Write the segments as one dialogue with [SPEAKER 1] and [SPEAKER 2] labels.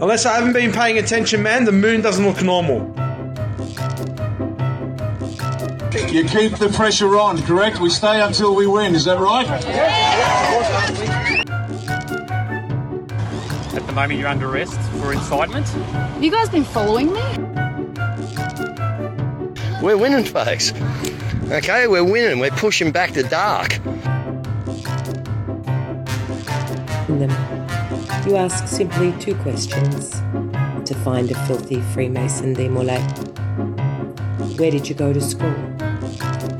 [SPEAKER 1] Unless I haven't been paying attention, man, the moon doesn't look normal.
[SPEAKER 2] You keep the pressure on, correct? We stay until we win, is that right?
[SPEAKER 3] At the moment, you're under arrest for incitement.
[SPEAKER 4] Have you guys been following me?
[SPEAKER 5] We're winning, folks. Okay, we're winning. We're pushing back the dark.
[SPEAKER 6] them. You ask simply two questions to find a filthy Freemason de Molay. Where did you go to school?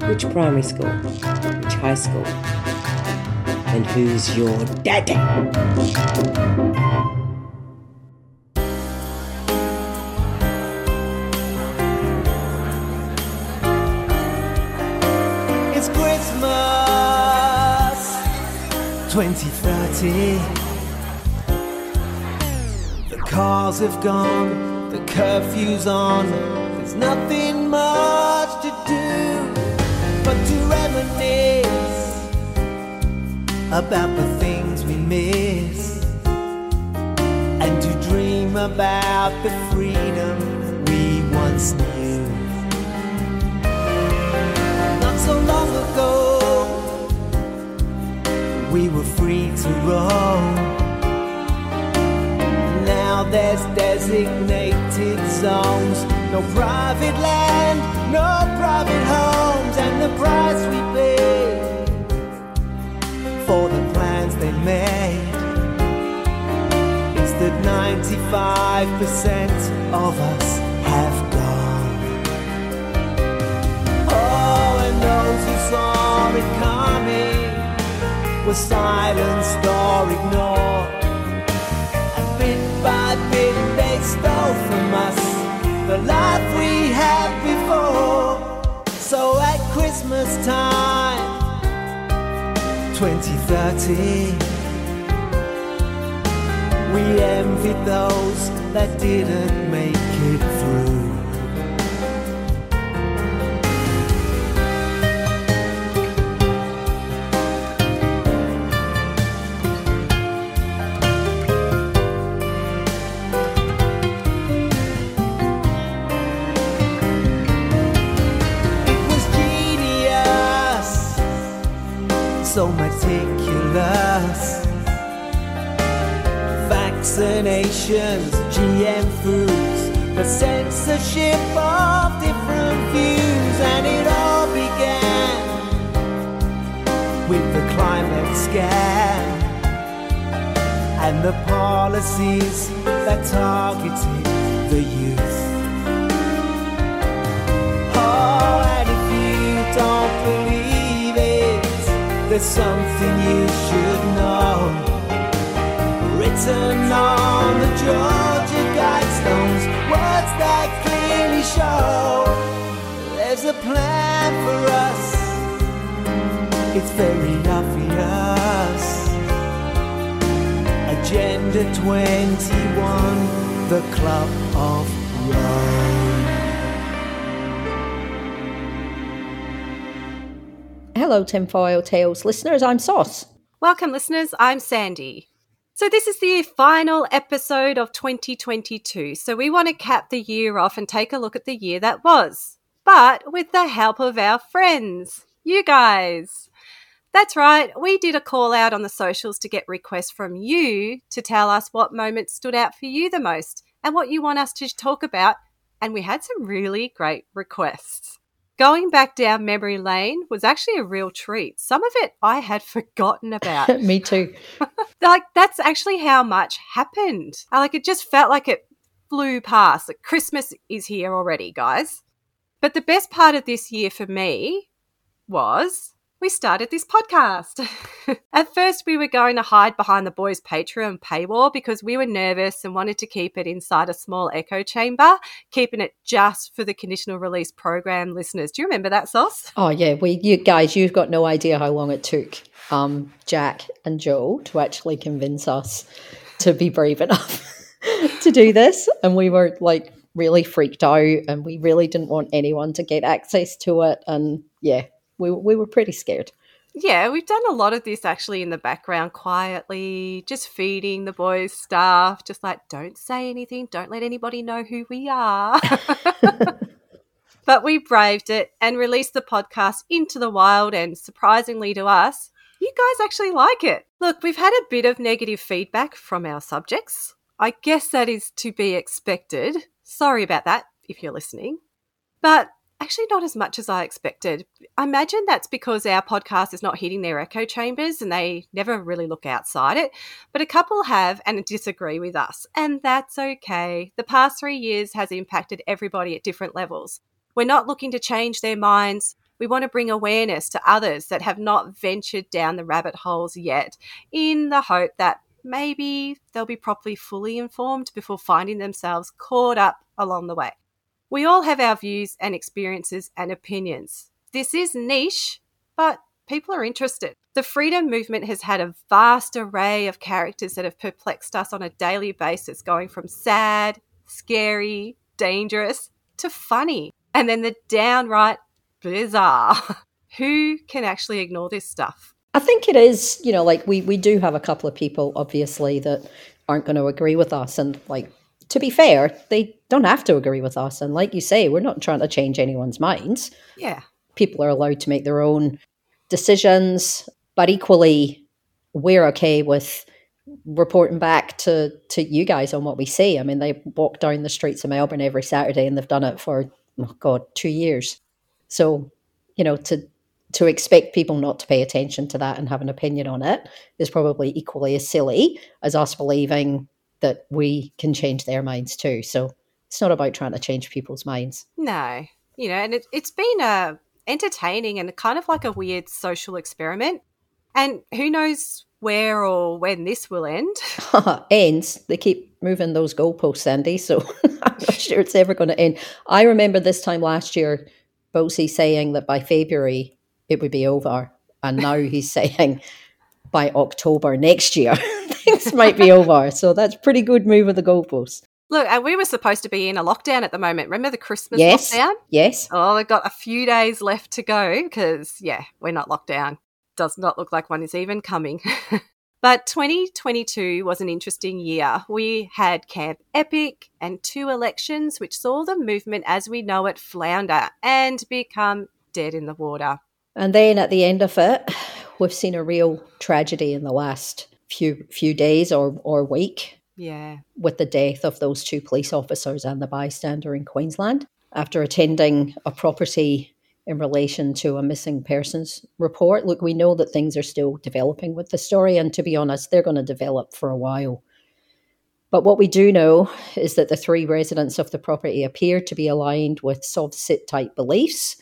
[SPEAKER 6] Which primary school? Which high school? And who's your daddy?
[SPEAKER 7] It's Christmas 2030. Cars have gone, the curfew's on. There's nothing much to do but to reminisce about the things we miss and to dream about the freedom we once knew. Not so long ago, we were free to roam. Now there's designated zones, no private land, no private homes, and the price we pay for the plans they made is that 95% of us have gone. Oh, and those who saw it coming were silenced or ignored. By bit they stole from us the life we had before. So at Christmas time, 2030, we envy those that didn't make it through. Vaccinations, GM foods, the censorship of different views, and it all began with the climate scam and the policies that targeted the youth. Oh, and if you don't believe it, there's something you should know. Written on the Georgia Guidestones, words that clearly show there's a plan for us. It's very obvious. Agenda 21, the Club of Rome.
[SPEAKER 8] Hello, Tinfoil Tales listeners. I'm Sauce.
[SPEAKER 9] Welcome, listeners. I'm Sandee. So, this is the final episode of 2022. So, we want to cap the year off and take a look at the year that was, but with the help of our friends, you guys. That's right, we did a call out on the socials to get requests from you to tell us what moments stood out for you the most and what you want us to talk about. And we had some really great requests. Going back down memory lane was actually a real treat. Some of it I had forgotten about.
[SPEAKER 8] Me too.
[SPEAKER 9] like that's actually how much happened. Like it just felt like it flew past. Like Christmas is here already, guys. But the best part of this year for me was we started this podcast. At first, we were going to hide behind the boys' Patreon paywall because we were nervous and wanted to keep it inside a small echo chamber, keeping it just for the conditional release program listeners. Do you remember that, Sauce?
[SPEAKER 8] Oh yeah, we you guys, you've got no idea how long it took um, Jack and Joe to actually convince us to be brave enough to do this, and we were like really freaked out, and we really didn't want anyone to get access to it, and yeah, we we were pretty scared.
[SPEAKER 9] yeah, we've done a lot of this actually in the background quietly, just feeding the boys stuff, just like, don't say anything, don't let anybody know who we are. but we braved it and released the podcast into the wild, and surprisingly to us, you guys actually like it. Look, we've had a bit of negative feedback from our subjects. I guess that is to be expected. Sorry about that if you're listening. But actually, not as much as I expected. I imagine that's because our podcast is not hitting their echo chambers and they never really look outside it. But a couple have and disagree with us, and that's okay. The past three years has impacted everybody at different levels. We're not looking to change their minds. We want to bring awareness to others that have not ventured down the rabbit holes yet, in the hope that maybe they'll be properly fully informed before finding themselves caught up along the way. We all have our views and experiences and opinions. This is niche, but people are interested. The freedom movement has had a vast array of characters that have perplexed us on a daily basis, going from sad, scary, dangerous to funny, and then the downright bizarre. Who can actually ignore this stuff?
[SPEAKER 8] I think it is, you know, like we we do have a couple of people obviously that aren't going to agree with us and like to be fair, they don't have to agree with us and like you say, we're not trying to change anyone's minds.
[SPEAKER 9] Yeah.
[SPEAKER 8] People are allowed to make their own decisions, but equally we're okay with reporting back to to you guys on what we see. I mean, they walk down the streets of Melbourne every Saturday and they've done it for oh god, 2 years. So, you know, to to expect people not to pay attention to that and have an opinion on it is probably equally as silly as us believing that we can change their minds too. So it's not about trying to change people's minds.
[SPEAKER 9] No, you know, and it, it's been uh, entertaining and kind of like a weird social experiment. And who knows where or when this will end?
[SPEAKER 8] Ends. They keep moving those goalposts, Sandee. So I'm not sure it's ever going to end. I remember this time last year, Bosie saying that by February it would be over. And now he's saying by October next year things might be over. So that's pretty good move of the goalposts.
[SPEAKER 9] Look, and we were supposed to be in a lockdown at the moment. Remember the Christmas
[SPEAKER 8] Yes.
[SPEAKER 9] lockdown?
[SPEAKER 8] Yes.
[SPEAKER 9] Oh, they've got a few days left to go because, yeah, we're not locked down. Does not look like one is even coming. but 2022 was an interesting year. We had Camp Epic and two elections, which saw the movement as we know it flounder and become dead in the water.
[SPEAKER 8] And then at the end of it, we've seen a real tragedy in the last few few days or, or week
[SPEAKER 9] Yeah.
[SPEAKER 8] with the death of those two police officers and the bystander in Queensland after attending a property in relation to a missing persons report. Look, we know that things are still developing with the story, and to be honest, they're going to develop for a while. But what we do know is that the three residents of the property appear to be aligned with sovcit type beliefs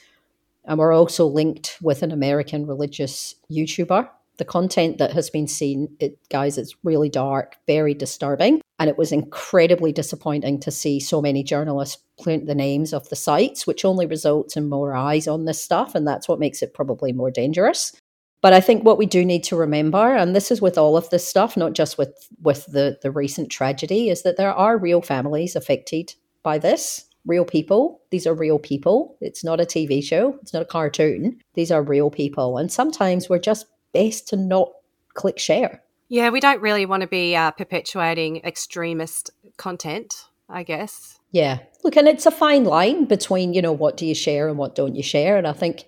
[SPEAKER 8] and we're also linked with an American religious YouTuber. The content that has been seen, it, guys, it's really dark, very disturbing. And it was incredibly disappointing to see so many journalists print the names of the sites, which only results in more eyes on this stuff. And that's what makes it probably more dangerous. But I think what we do need to remember, and this is with all of this stuff, not just with, with the, the recent tragedy, is that there are real families affected by this real people. These are real people. It's not a TV show, it's not a cartoon. These are real people. And sometimes we're just best to not click share.
[SPEAKER 9] Yeah, we don't really want to be uh, perpetuating extremist content, I guess.
[SPEAKER 8] Yeah. Look, and it's a fine line between, you know, what do you share and what don't you share. And I think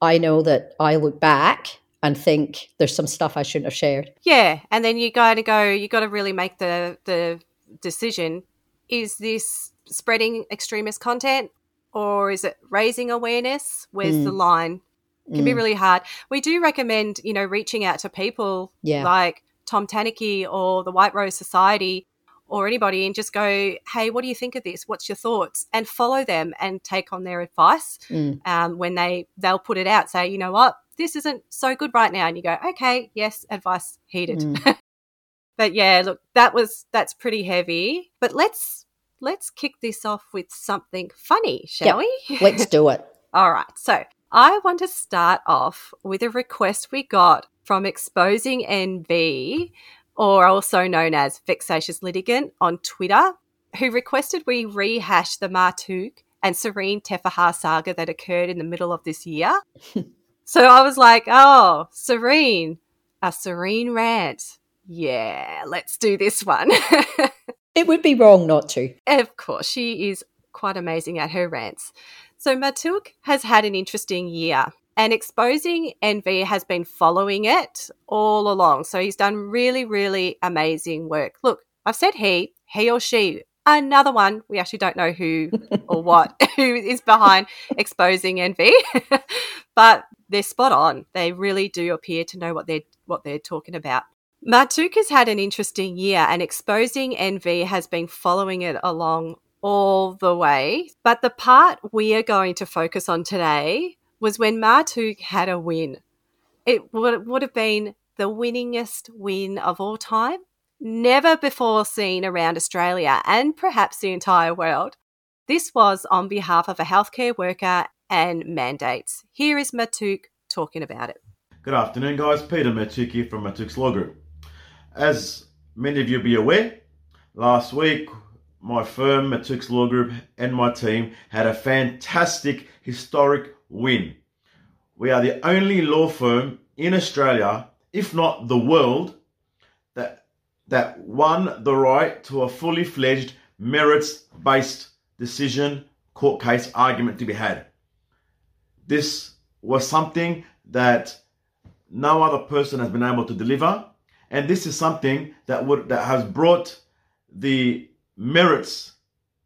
[SPEAKER 8] I know that I look back and think there's some stuff I shouldn't have shared.
[SPEAKER 9] Yeah, and then you got to go. You got to really make the the decision: is this spreading extremist content, or is it raising awareness? Where's the
[SPEAKER 8] Mm.
[SPEAKER 9] line? It can be
[SPEAKER 8] Mm.
[SPEAKER 9] really hard. We do recommend, you know, reaching out to people
[SPEAKER 8] Yeah.
[SPEAKER 9] like Tom Tanuki or the White Rose Society or anybody and just go, hey, what do you think of this? What's your thoughts? And follow them and take on their advice
[SPEAKER 8] Mm.
[SPEAKER 9] um, when they they'll put it out. Say, you know what, this isn't so good right now, and you go, okay, yes, advice heeded.
[SPEAKER 8] Mm.
[SPEAKER 9] but yeah, look, that was that's pretty heavy. But let's let's kick this off with something funny, shall
[SPEAKER 8] Yep.
[SPEAKER 9] we?
[SPEAKER 8] Let's do it.
[SPEAKER 9] All right. So I want to start off with a request we got from Exposing NV, or also known as Vexatious Litigant on Twitter, who requested we rehash the Matook and Serene Teffaha saga that occurred in the middle of this year. So I was like, oh, Serene, a serene rant. Yeah, let's do this one.
[SPEAKER 8] It would be wrong not to.
[SPEAKER 9] of course, she is quite amazing at her rants. So Matook has had an interesting year. And exposing envy has been following it all along. So he's done really, really amazing work. Look, I've said he, he or she. Another one, we actually don't know who or what, who is behind exposing envy, but they're spot on. They really do appear to know what they're what they're talking about. Matook has had an interesting year, and exposing envy has been following it along all the way. But the part we are going to focus on today was when Matook had a win. It would, would have been the winningest win of all time, never before seen around Australia and perhaps the entire world. This was on behalf of a healthcare worker and mandates. Here is Matook talking about it.
[SPEAKER 10] Good afternoon, guys. Peter Matook here from Matook's Law Group. As many of you be aware, last week my firm, Matook's Law Group, and my team had a fantastic historic win. We are the only law firm in Australia, if not the world, that that won the right to a fully fledged merits-based decision court case argument to be had. This was something that no other person has been able to deliver, and this is something that would that has brought the merits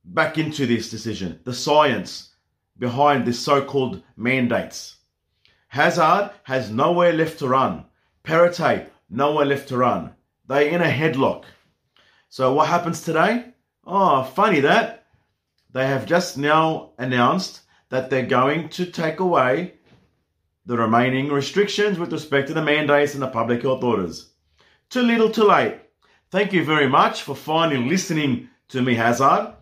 [SPEAKER 10] back into this decision, the science behind the so-called mandates. Hazzard has nowhere left to run. Perrottet, nowhere left to run. They're in a headlock. So what happens today? Oh, funny that. They have just now announced that they're going to take away the remaining restrictions with respect to the mandates and the public health orders. Too little, too late. Thank you very much for finally listening to me, Hazzard.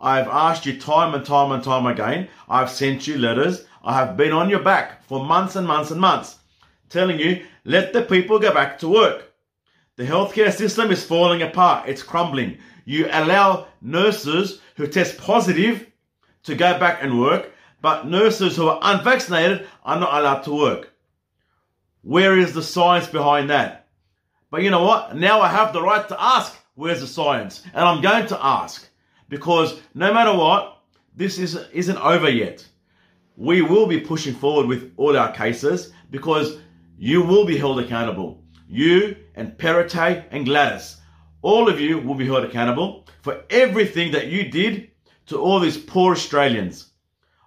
[SPEAKER 10] I've asked you time and time and time again. I've sent you letters. I have been on your back for months and months and months, telling you, let the people go back to work. The healthcare system is falling apart. It's crumbling. You allow nurses who test positive to go back and work, but nurses who are unvaccinated are not allowed to work. Where is the science behind that? But you know what? Now I have the right to ask, where's the science? And I'm going to ask because no matter what, this is, isn't over yet. We will be pushing forward with all our cases because you will be held accountable. You and Perrottet and Gladys, all of you will be held accountable for everything that you did to all these poor Australians.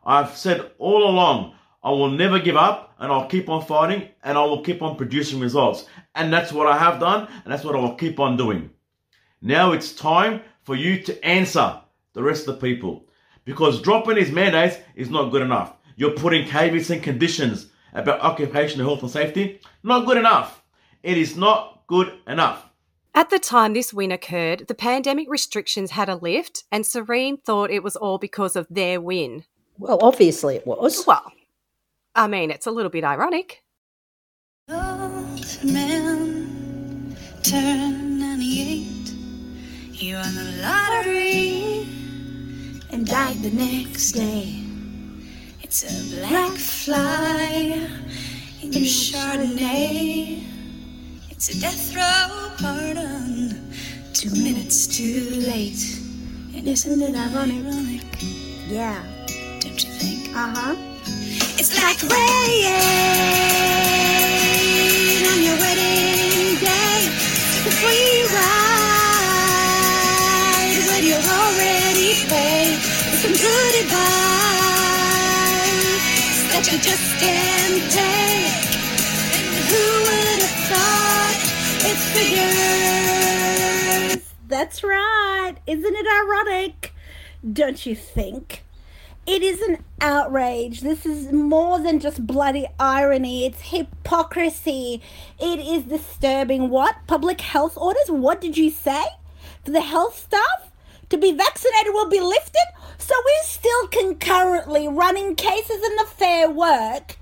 [SPEAKER 10] I've said all along, I will never give up and I'll keep on fighting and I will keep on producing results. And that's what I have done and that's what I will keep on doing. Now it's time for you to answer the rest of the people because dropping these mandates is not good enough. You're putting caveats and conditions about occupational health and safety. Not good enough. It is not good enough.
[SPEAKER 9] At the time this win occurred, the pandemic restrictions had a lift, and Serene thought it was all because of their win.
[SPEAKER 8] Well, obviously it was.
[SPEAKER 9] Well, I mean, it's a little bit ironic.
[SPEAKER 11] Old man, turn 98. He won the lottery and died the next day. It's a black fly in your Chardonnay. It's a death row pardon, two minutes too late. And isn't it ironic? Yeah. Don't you think? Uh huh. It's like rain on your wedding day. The free who would have thought it's figures?
[SPEAKER 12] That's right. Isn't it ironic? Don't you think? It is an outrage. This is more than just bloody irony. It's hypocrisy. It is disturbing. What? Public health orders? What did you say? For the health staff to be vaccinated will be lifted? So we're still concurrently running cases in the fair work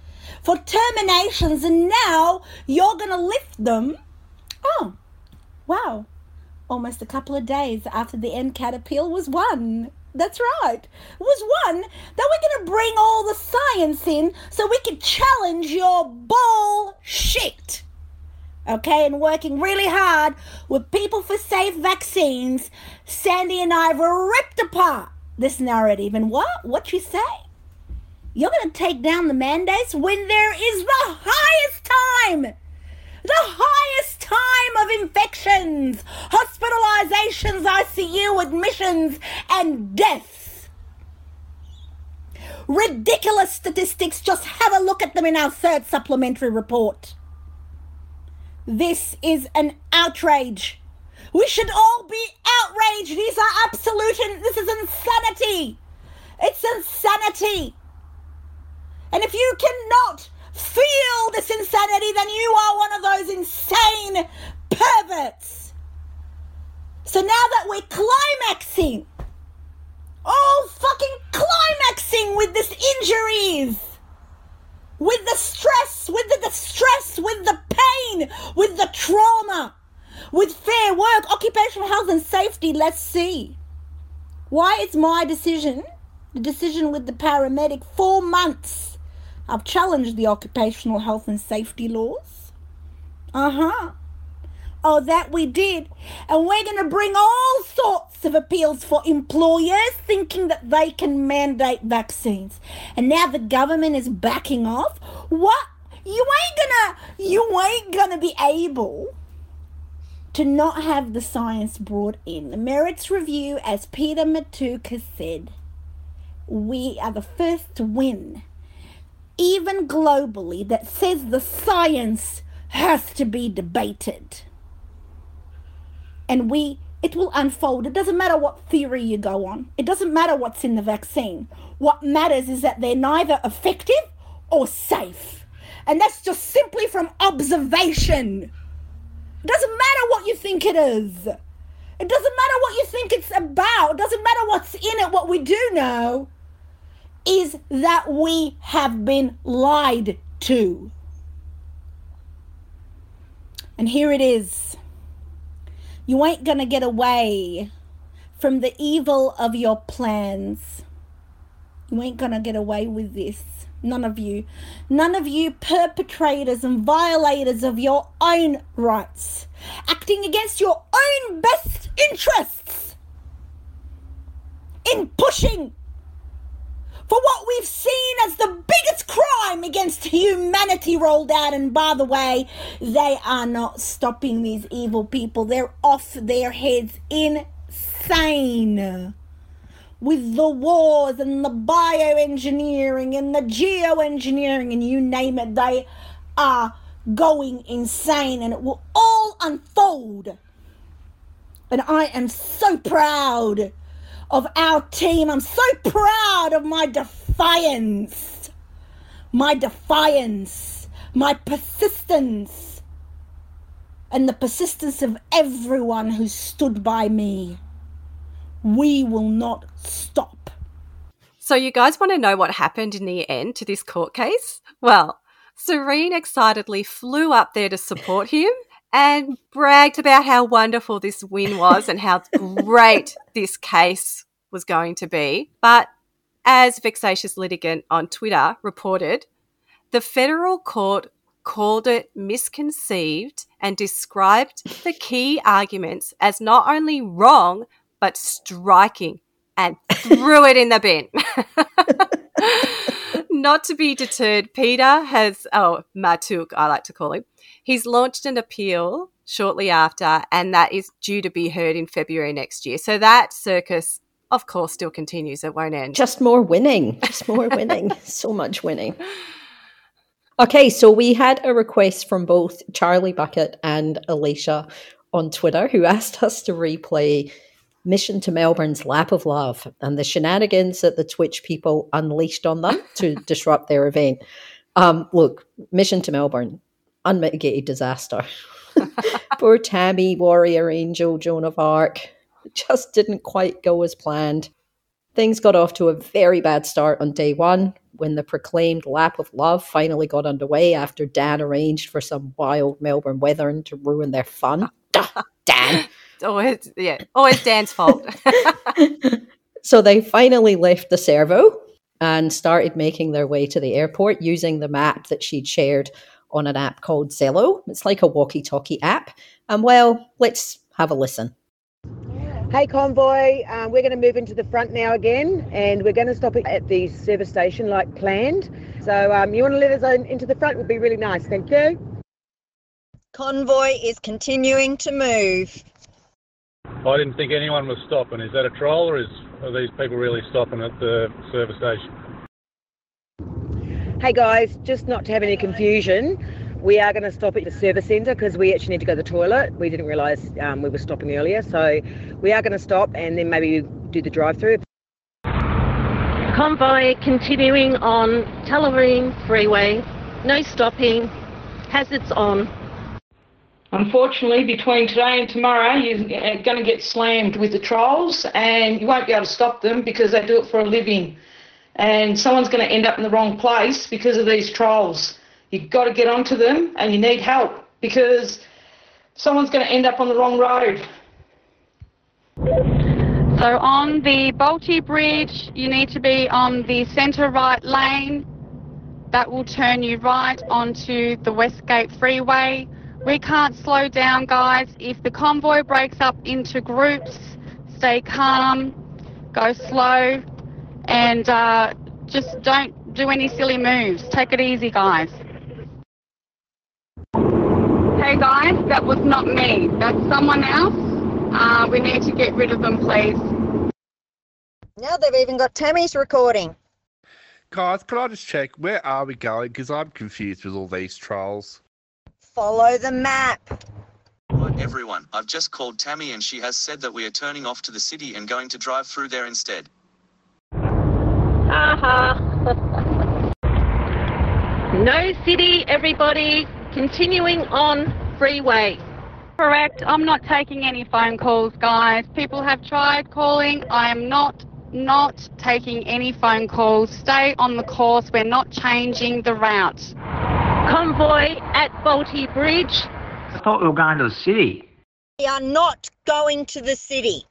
[SPEAKER 12] for terminations, and now you're going to lift them? Oh, wow. Almost a couple of days after the NCAT appeal was won. That's right. Was one that we're going to bring all the science in so we can challenge your bullshit. Okay, and working really hard with People for Safe Vaccines, Sandy and I have ripped apart this narrative. And what? What you say? You're going to take down the mandates when there is the highest time, the highest time of infections, hospitalizations, ICU admissions, and deaths. Ridiculous statistics. Just have a look at them in our third supplementary report. This is an outrage. We should all be outraged. These are absolute. This is insanity. It's insanity. And if you cannot feel this insanity, then you are one of those insane perverts. So now that we're climaxing, all fucking climaxing with this injuries, with the stress, with the distress, with the pain, with the trauma, with fair work, occupational health and safety, let's see. Why it's my decision, the decision with the paramedic, four months. I've challenged the occupational health and safety laws. Uh huh. Oh, that we did. And we're going to bring all sorts of appeals for employers thinking that they can mandate vaccines. And now the government is backing off. What? You ain't gonna, you ain't gonna be able to not have the science brought in. The merits review, as Peter Matook has said, we are the first to win, even globally, that says the science has to be debated and we it will unfold. It doesn't matter what theory you go on. It doesn't matter what's in the vaccine. What matters is that they're neither effective or safe. And that's just simply from observation. It doesn't matter what you think it is. It doesn't matter what you think it's about. It doesn't matter what's in it. What we do know is that we have been lied to. And here it is. You ain't gonna get away from the evil of your plans. You ain't gonna get away with this. None of you. None of you perpetrators and violators of your own rights. Acting against your own best interests. In pushing for what we've seen as the biggest crime against humanity rolled out. And by the way, they are not stopping these evil people. They're off their heads insane. With the wars and the bioengineering and the geoengineering and you name it, they are going insane and it will all unfold. And I am so proud of our team. I'm so proud of my defiance, my defiance, my persistence, and the persistence of everyone who stood by me. We will not stop.
[SPEAKER 9] So, you guys want to know what happened in the end to this court case? Well, Serene excitedly flew up there to support him and bragged about how wonderful this win was and how great this case was going to be. But as Vexatious Litigant on Twitter reported, the federal court called it misconceived and described the key arguments as not only wrong, but striking and threw it in the bin. Not to be deterred, Peter has, oh, Matook, I like to call him, he's launched an appeal shortly after, and that is due to be heard in February next year. So that circus, of course, still continues. It won't end.
[SPEAKER 8] Just more winning. Just more winning. so much winning. Okay, so we had a request from both Charlie Bucket and Alicia on Twitter who asked us to replay Mission to Melbourne's Lap of Love and the shenanigans that the Twitch people unleashed on them to disrupt their event. Um, look, Mission to Melbourne, unmitigated disaster. Poor Tammy, Warrior Angel, Joan of Arc, just didn't quite go as planned. Things got off to a very bad start on day one when the proclaimed lap of love finally got underway after Dan arranged for some wild Melbourne weather to ruin their fun. Dan.
[SPEAKER 9] It's always, yeah, always Dan's fault.
[SPEAKER 13] So they finally left the servo and started making their way to the airport using the map that she'd shared on an app called Zello. It's like a walkie talkie app. And well, let's have a listen.
[SPEAKER 14] Hey convoy, um, we're going to move into the front now again, and we're going to stop at the service station like planned. So um, you want to let us in, into the front? Would be really nice. Thank you.
[SPEAKER 15] Convoy is continuing to move.
[SPEAKER 16] I didn't think anyone was stopping. Is that a troll or is, are these people really stopping at the service station?
[SPEAKER 14] Hey guys, just not to have any confusion, we are going to stop at the service centre because we actually need to go to the toilet. We didn't realise um, we were stopping earlier, so we are going to stop and then maybe do the drive-through.
[SPEAKER 17] Convoy continuing on Tullamarine Freeway. No stopping. Hazards on.
[SPEAKER 18] Unfortunately, between today and tomorrow, you're uh, going to get slammed with the trolls and you won't be able to stop them because they do it for a living. And someone's going to end up in the wrong place because of these trolls. You've got to get onto them and you need help because someone's going to end up on the wrong road.
[SPEAKER 19] So on the Bolte Bridge, you need to be on the centre right lane. That will turn you right onto the Westgate Freeway. We can't slow down, guys. If the convoy breaks up into groups, stay calm, go slow, and uh, just don't do any silly moves. Take it easy, guys. Hey, guys, that was not me. That's someone else. Uh, we need to get rid of them, please.
[SPEAKER 15] Now they've even got Tammy's recording.
[SPEAKER 20] Guys, can I just check where are we going? Because I'm confused with all these trolls.
[SPEAKER 15] Follow the map.
[SPEAKER 21] Everyone, I've just called Tammy and she has said that we are turning off to the city and going to drive through there instead.
[SPEAKER 17] Haha. Uh-huh. no city, everybody. Continuing on freeway.
[SPEAKER 19] Correct. I'm not taking any phone calls, guys. People have tried calling. I am not not taking any phone calls. Stay on the course. We're not changing the route.
[SPEAKER 17] Convoy at Bolte Bridge.
[SPEAKER 22] I thought we were going to the city.
[SPEAKER 15] We are not going to the city.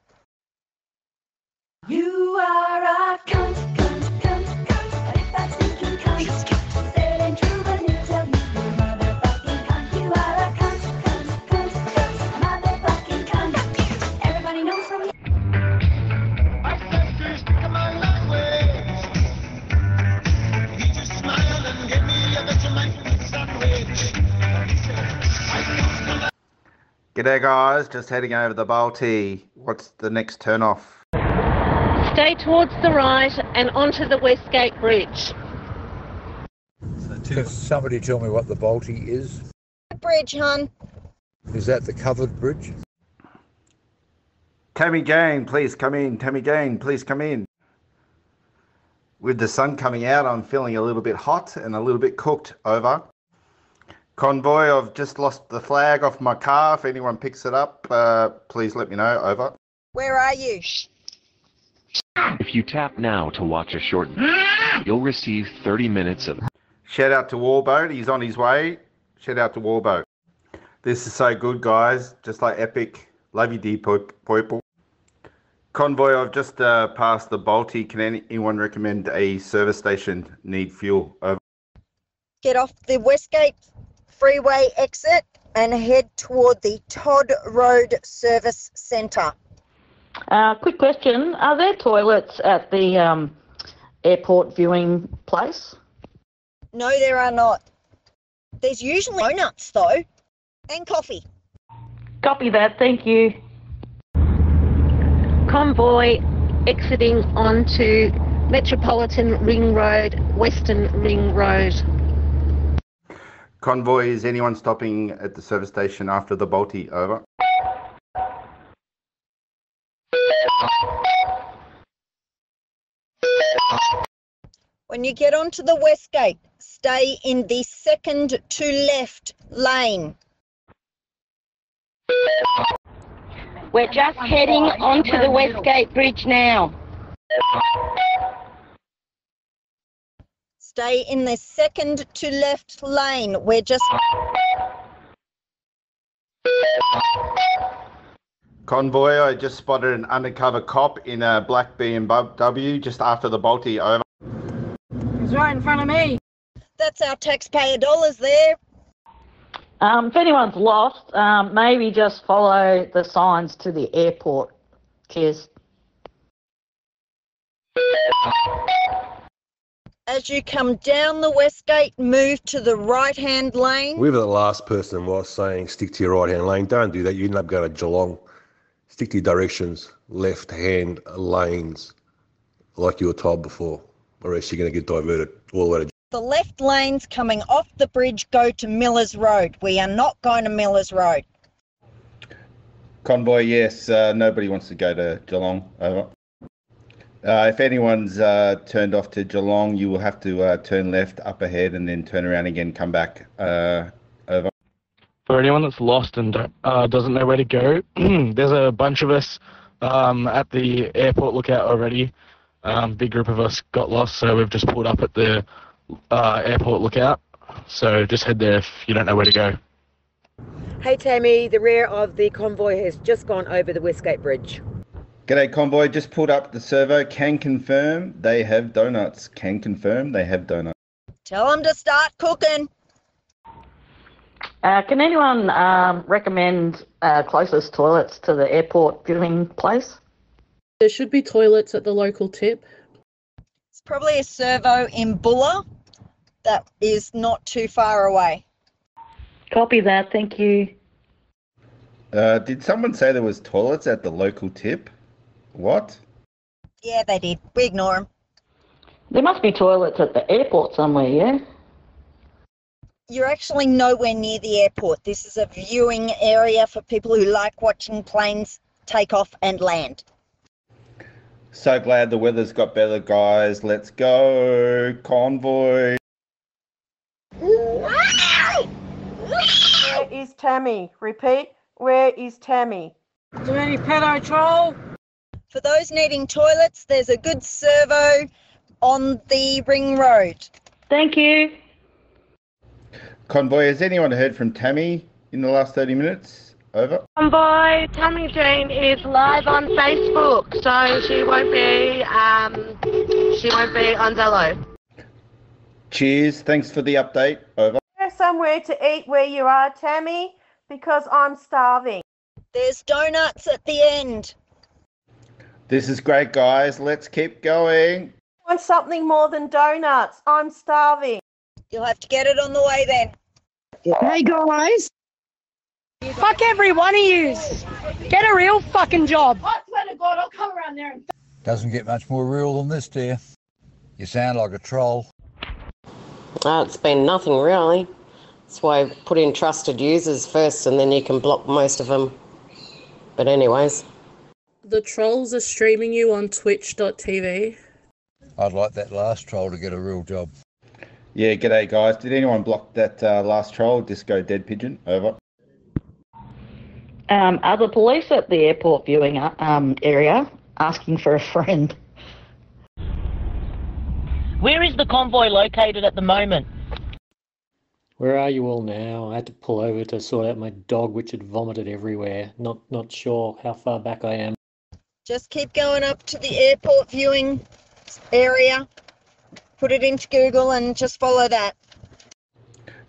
[SPEAKER 11] You are a cunt, cunt, cunt,
[SPEAKER 23] G'day guys, just heading over the Bolte. What's the next turn off?
[SPEAKER 17] Stay towards the right and onto the Westgate Bridge.
[SPEAKER 24] Can somebody tell me what the Bolte is?
[SPEAKER 15] Bridge, hon.
[SPEAKER 24] Is that the covered bridge?
[SPEAKER 23] Tammy Jane, please come in. Tammy Jane, please come in. With the sun coming out, I'm feeling a little bit hot and a little bit cooked. Over. Convoy, I've just lost the flag off my car. If anyone picks it up, uh, please let me know. Over.
[SPEAKER 15] Where are you?
[SPEAKER 25] If you tap now to watch a short, you'll receive 30 minutes of.
[SPEAKER 23] Shout out to Warboat. He's on his way. Shout out to Warboat. This is so good, guys. Just like epic. Love you, dear po- people. Convoy, I've just uh, passed the Bolte. Can anyone recommend a service station need fuel? Over.
[SPEAKER 15] Get off the Westgate Freeway exit and head toward the Todd Road Service Centre.
[SPEAKER 18] Uh, quick question: Are there toilets at the um, airport viewing place?
[SPEAKER 15] No, there are not. There's usually donuts, though, and coffee.
[SPEAKER 18] Copy that. Thank you.
[SPEAKER 17] Convoy exiting onto Metropolitan Ring Road, Western Ring Road.
[SPEAKER 23] Convoy, is anyone stopping at the service station after the Bolte? Over.
[SPEAKER 15] When you get onto the west gate, stay in the second to left lane.
[SPEAKER 17] We're just heading onto the Westgate Bridge now.
[SPEAKER 15] Stay in the second to left lane. We're just.
[SPEAKER 23] Convoy, I just spotted an undercover cop in a black BMW just after the Bolte. Over.
[SPEAKER 26] It's right in front of me.
[SPEAKER 15] That's our taxpayer dollars there.
[SPEAKER 27] Um, if anyone's lost, um, maybe just follow the signs to the airport. Cheers.
[SPEAKER 15] As you come down the west gate, move to the right hand lane.
[SPEAKER 28] Whoever the last person was saying stick to your right hand lane, don't do that. You end up going to Geelong. Stick to your directions, left hand lanes, like you were told before, or else you're going to get diverted all the way to
[SPEAKER 15] The left lanes coming off the bridge go to Millers Road. We are not going to Millers Road.
[SPEAKER 23] Convoy, yes. Uh, nobody wants to go to Geelong. Over. Uh, if anyone's uh, turned off to Geelong, you will have to uh, turn left up ahead and then turn around again, come back. Uh, over.
[SPEAKER 29] For anyone that's lost and uh, doesn't know where to go, there's a bunch of us um, at the airport lookout already. Um, big group of us got lost, so we've just pulled up at the uh, airport lookout. So just head there if you don't know where to go.
[SPEAKER 14] Hey Tammy, the rear of the convoy has just gone over the Westgate Bridge.
[SPEAKER 23] G'day, Convoy. Just pulled up the servo. Can confirm they have donuts. Can confirm they have donuts.
[SPEAKER 15] Tell them to start cooking.
[SPEAKER 27] Uh, can anyone um, recommend uh, closest toilets to the airport viewing place?
[SPEAKER 30] There should be toilets at the local tip.
[SPEAKER 15] It's probably a servo in Bulla that is not too far away.
[SPEAKER 27] Copy that. Thank you.
[SPEAKER 23] Uh, did someone say there was toilets at the local tip? What?
[SPEAKER 15] Yeah, they did. We ignore them.
[SPEAKER 27] There must be toilets at the airport somewhere, yeah?
[SPEAKER 15] You're actually nowhere near the airport. This is a viewing area for people who like watching planes take off and land.
[SPEAKER 23] So glad the weather's got better, guys. Let's go, Convoy.
[SPEAKER 26] Where is Tammy? Repeat, where is Tammy? Is there any pedo troll?
[SPEAKER 15] For those needing toilets, there's a good servo on the ring road.
[SPEAKER 27] Thank you.
[SPEAKER 23] Convoy, has anyone heard from Tammy in the last 30 minutes? Over.
[SPEAKER 17] Convoy, Tammy Jean is live on Facebook, so she won't be um she won't be on Zello.
[SPEAKER 23] Cheers. Thanks for the update. Over.
[SPEAKER 26] There's somewhere to eat where you are, Tammy, because I'm starving.
[SPEAKER 15] There's donuts at the end.
[SPEAKER 23] This is great, guys. Let's keep going.
[SPEAKER 26] I want something more than donuts. I'm starving.
[SPEAKER 15] You'll have to get it on the way then.
[SPEAKER 31] Hey guys! Fuck every one of yous! Get a real fucking job! I swear to God, I'll come around there and.
[SPEAKER 24] Doesn't get much more real than this, dear. You sound like a troll.
[SPEAKER 32] Uh, it's been nothing really. That's why I put in trusted users first and then you can block most of them. But, anyways,
[SPEAKER 30] The trolls are streaming you on twitch.tv.
[SPEAKER 24] I'd like that last troll to get a real job.
[SPEAKER 23] Yeah, g'day, guys. Did anyone block that uh, last troll, Disco Dead Pigeon? Over.
[SPEAKER 27] Um, are the police at the airport viewing uh, um, area asking for a friend?
[SPEAKER 33] Where is the convoy located at the moment?
[SPEAKER 34] Where are you all now? I had to pull over to sort out my dog, which had vomited everywhere. Not not sure how far back I am.
[SPEAKER 15] Just keep going up to the airport viewing area. Put it into Google and just follow that.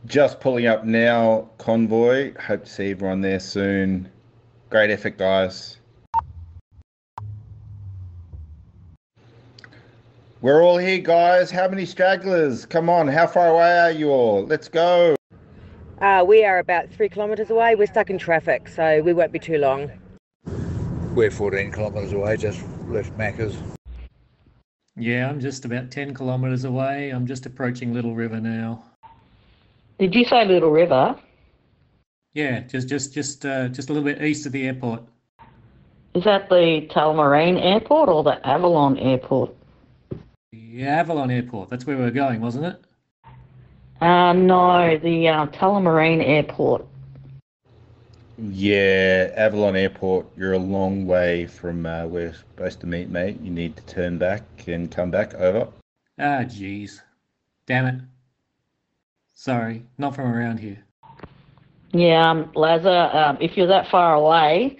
[SPEAKER 23] Just pulling up now, Convoy. Hope to see everyone there soon. Great effort, guys. We're all here, guys. How many stragglers? Come on, how far away are you all? Let's go.
[SPEAKER 14] Uh, we are about three kilometres away. We're stuck in traffic, so we won't be too long.
[SPEAKER 24] We're 14 kilometres away, just left Macca's.
[SPEAKER 34] Yeah, I'm just about 10 kilometres away. I'm just approaching Little River now.
[SPEAKER 27] Did you say Little River?
[SPEAKER 34] Yeah, just just just uh, just a little bit east of the airport.
[SPEAKER 27] Is that the Tullamarine Airport or the Avalon Airport?
[SPEAKER 34] The Avalon Airport. That's where we we're going, wasn't it?
[SPEAKER 27] Uh, no, the uh, Tullamarine Airport.
[SPEAKER 23] Yeah, Avalon Airport. You're a long way from uh, where we're supposed to meet, mate. You need to turn back and come back. Over.
[SPEAKER 34] Ah, jeez. Damn it. Sorry, not from around here.
[SPEAKER 27] Yeah, um, Lazar, um, if you're that far away,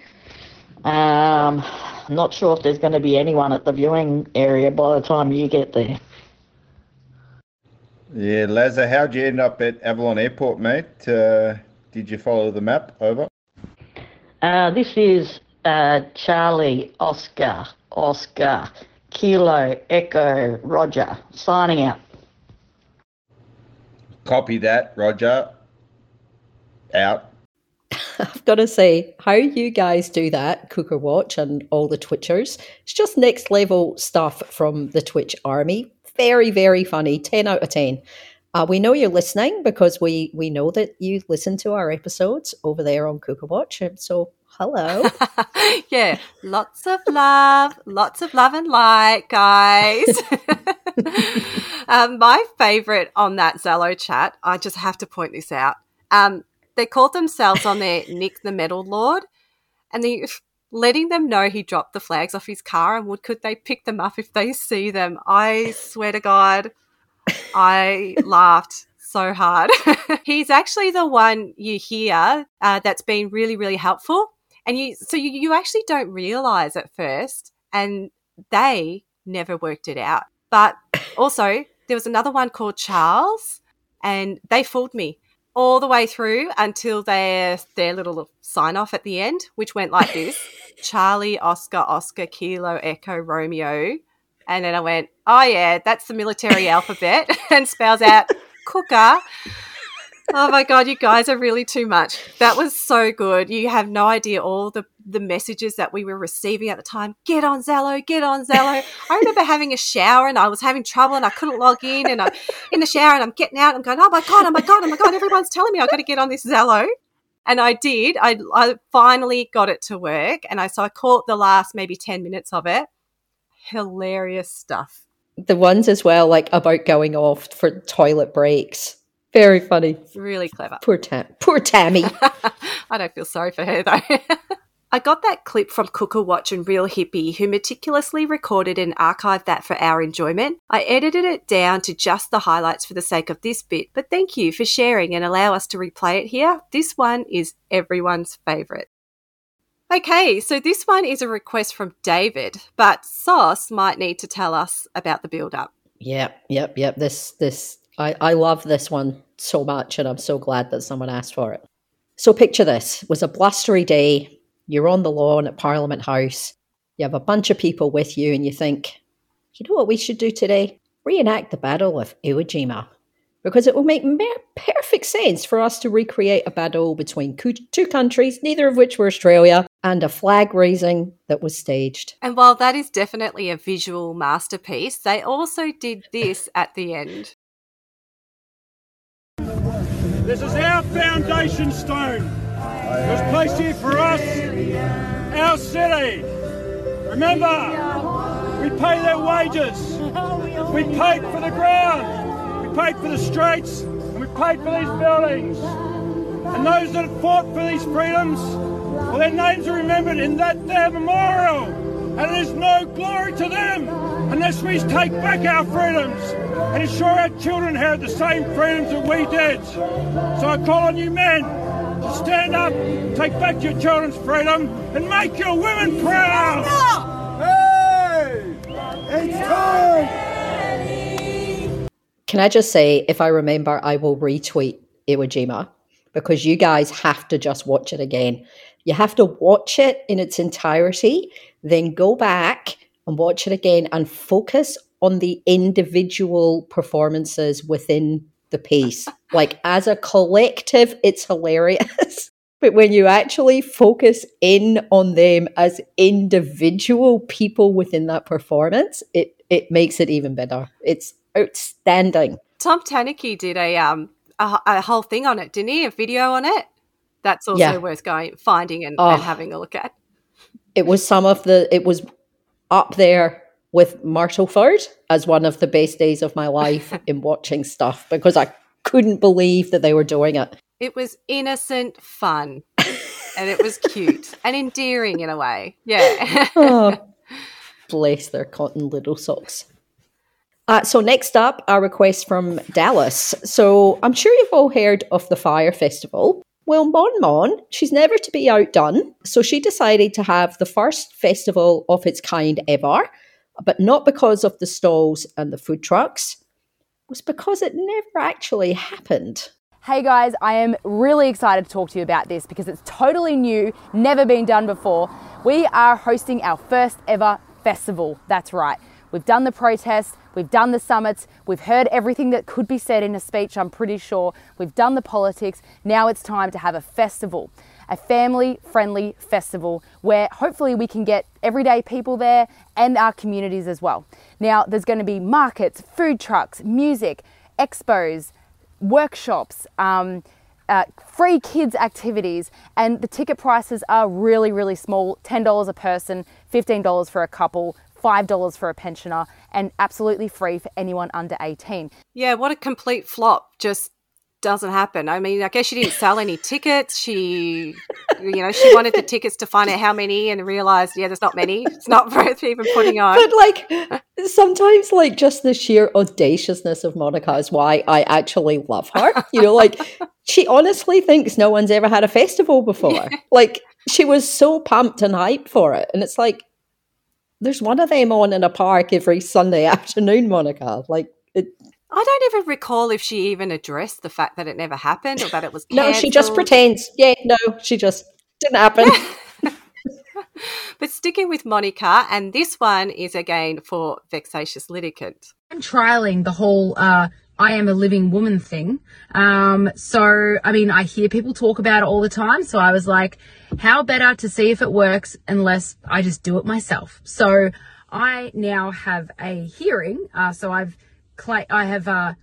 [SPEAKER 27] Um, not sure if there's going to be anyone at the viewing area by the time you get there.
[SPEAKER 23] Yeah, Lazar, how'd you end up at Avalon Airport, mate? Uh, did you follow the map? Over.
[SPEAKER 27] Uh, this is uh, Charlie Oscar Oscar Kilo Echo Roger signing out.
[SPEAKER 23] Copy that, Roger. Out.
[SPEAKER 8] I've got to say, how you guys do that, Cooker Watch and all the Twitchers, it's just next level stuff from the Twitch army. Very, very funny. 10 out of 10. Uh, we know you're listening because we, we know that you listen to our episodes over there on Cooker Watch. So, hello.
[SPEAKER 9] yeah, lots of love, lots of love and light, guys. um, my favorite on that Zello chat, I just have to point this out. Um, they called themselves on their Nick the Metal Lord, and they letting them know he dropped the flags off his car and would could they pick them up if they see them. I swear to God, I laughed so hard. He's actually the one you hear uh, that's been really, really helpful. And you, so you, you actually don't realize at first, and they never worked it out. But also, there was another one called Charles, and they fooled me all the way through until their their little sign off at the end, which went like this: Charlie, Oscar, Oscar, Kilo, Echo, Romeo. And then I went, oh yeah, that's the military alphabet, and spells out cooker. Oh my god, you guys are really too much. That was so good. You have no idea all the the messages that we were receiving at the time. Get on Zello, get on Zello. I remember having a shower and I was having trouble and I couldn't log in and I'm in the shower and I'm getting out. I'm going, oh my god, oh my god, oh my god. Everyone's telling me I've got to get on this Zello. And I did. I, I finally got it to work. And I so I caught the last maybe 10 minutes of it. Hilarious stuff.
[SPEAKER 8] the ones as well, like about going off for toilet breaks. Very funny.
[SPEAKER 9] Really clever.
[SPEAKER 8] Poor Tam. Poor Tammy.
[SPEAKER 9] I don't feel sorry for her though. I got that clip from Cooker Watch and Real Hippie, who meticulously recorded and archived that for our enjoyment. I edited it down to just the highlights for the sake of this bit, but thank you for sharing and allow us to replay it here. This one is everyone's favourite. Okay, so this one is a request from David, but Sauce might need to tell us about the build up.
[SPEAKER 8] Yep, yep, yep. This this I, I love this one so much and I'm so glad that someone asked for it. So picture this. It was a blustery day. You're on the lawn at Parliament House. You have a bunch of people with you and you think, you know what we should do today? Reenact the Battle of Iwo Jima. Because it will make mer- perfect sense for us to recreate a battle between coo- two countries, neither of which were Australia, and a flag raising that was staged.
[SPEAKER 9] And while that is definitely a visual masterpiece, they also did this at the end.
[SPEAKER 35] This is our foundation stone. It was placed here for us, our city. Remember, we pay their wages. We paid for the ground. Paid for the streets. And we paid for these buildings. And those that fought for these freedoms, well, their names are remembered in that there memorial. And there's no glory to them unless we take back our freedoms and ensure our children have the same freedoms that we did. So I call on you men to stand up, take back your children's freedom, and make your women proud. Hey! It's time!
[SPEAKER 8] Can I just say, if I remember, I will retweet Iwo Jima because you guys have to just watch it again. You have to watch it in its entirety, then go back and watch it again and focus on the individual performances within the piece. like as a collective, it's hilarious. But when you actually focus in on them as individual people within that performance, it it makes it even better. It's outstanding.
[SPEAKER 9] Tom Tanuki did a um a, a whole thing on it, didn't he? A video on it. That's also
[SPEAKER 8] Yeah.
[SPEAKER 9] worth going finding and,
[SPEAKER 8] Oh.
[SPEAKER 9] and having a look at.
[SPEAKER 8] It was some of the it was up there with Martelford as one of the best days of my life in watching stuff because I couldn't believe that they were doing it.
[SPEAKER 9] It was innocent fun, and it was cute and endearing in a way. Yeah.
[SPEAKER 8] oh, bless their cotton little socks. Uh, so next up, a request from Dallas. So I'm sure you've all heard of the Fyre Festival. Well, Mon Mon, she's never to be outdone, so she decided to have the first festival of its kind ever, but not because of the stalls and the food trucks. It was because it never actually happened.
[SPEAKER 36] Hey guys, I am really excited to talk to you about this because it's totally new, never been done before. We are hosting our first ever festival. That's right. We've done the protests, we've done the summits, we've heard everything that could be said in a speech, I'm pretty sure. We've done the politics. Now it's time to have a festival, a family friendly festival where hopefully we can get everyday people there and our communities as well. Now, there's going to be markets, food trucks, music, expos, workshops, um, uh, free kids activities, and the ticket prices are really, really small $10 a person, $15 for a couple, $5 for a pensioner, and absolutely free for anyone under 18.
[SPEAKER 9] Yeah, what a complete flop. Just doesn't happen. I mean, I guess she didn't sell any tickets. She, you know, she wanted the tickets to find out how many and realized, yeah, there's not many. It's not worth even putting on.
[SPEAKER 8] But like sometimes, like just the sheer audaciousness of Monica is why I actually love her. You know, like she honestly thinks no one's ever had a festival before. like she was so pumped and hyped for it, and it's like there's one of them on in a park every Sunday afternoon, Monica. Like it.
[SPEAKER 9] I don't even recall if she even addressed the fact that it never happened or that it was
[SPEAKER 8] No, she just pretends. Yeah, no, she just didn't happen.
[SPEAKER 9] But sticking with Monica, and this one is again for vexatious litigant.
[SPEAKER 37] I'm trialing the whole uh, I am a living woman thing. Um, so, I mean, I hear people talk about it all the time. So I was like, how better to see if it works unless I just do it myself? So I now have a hearing. Uh, so I've, I have, uh,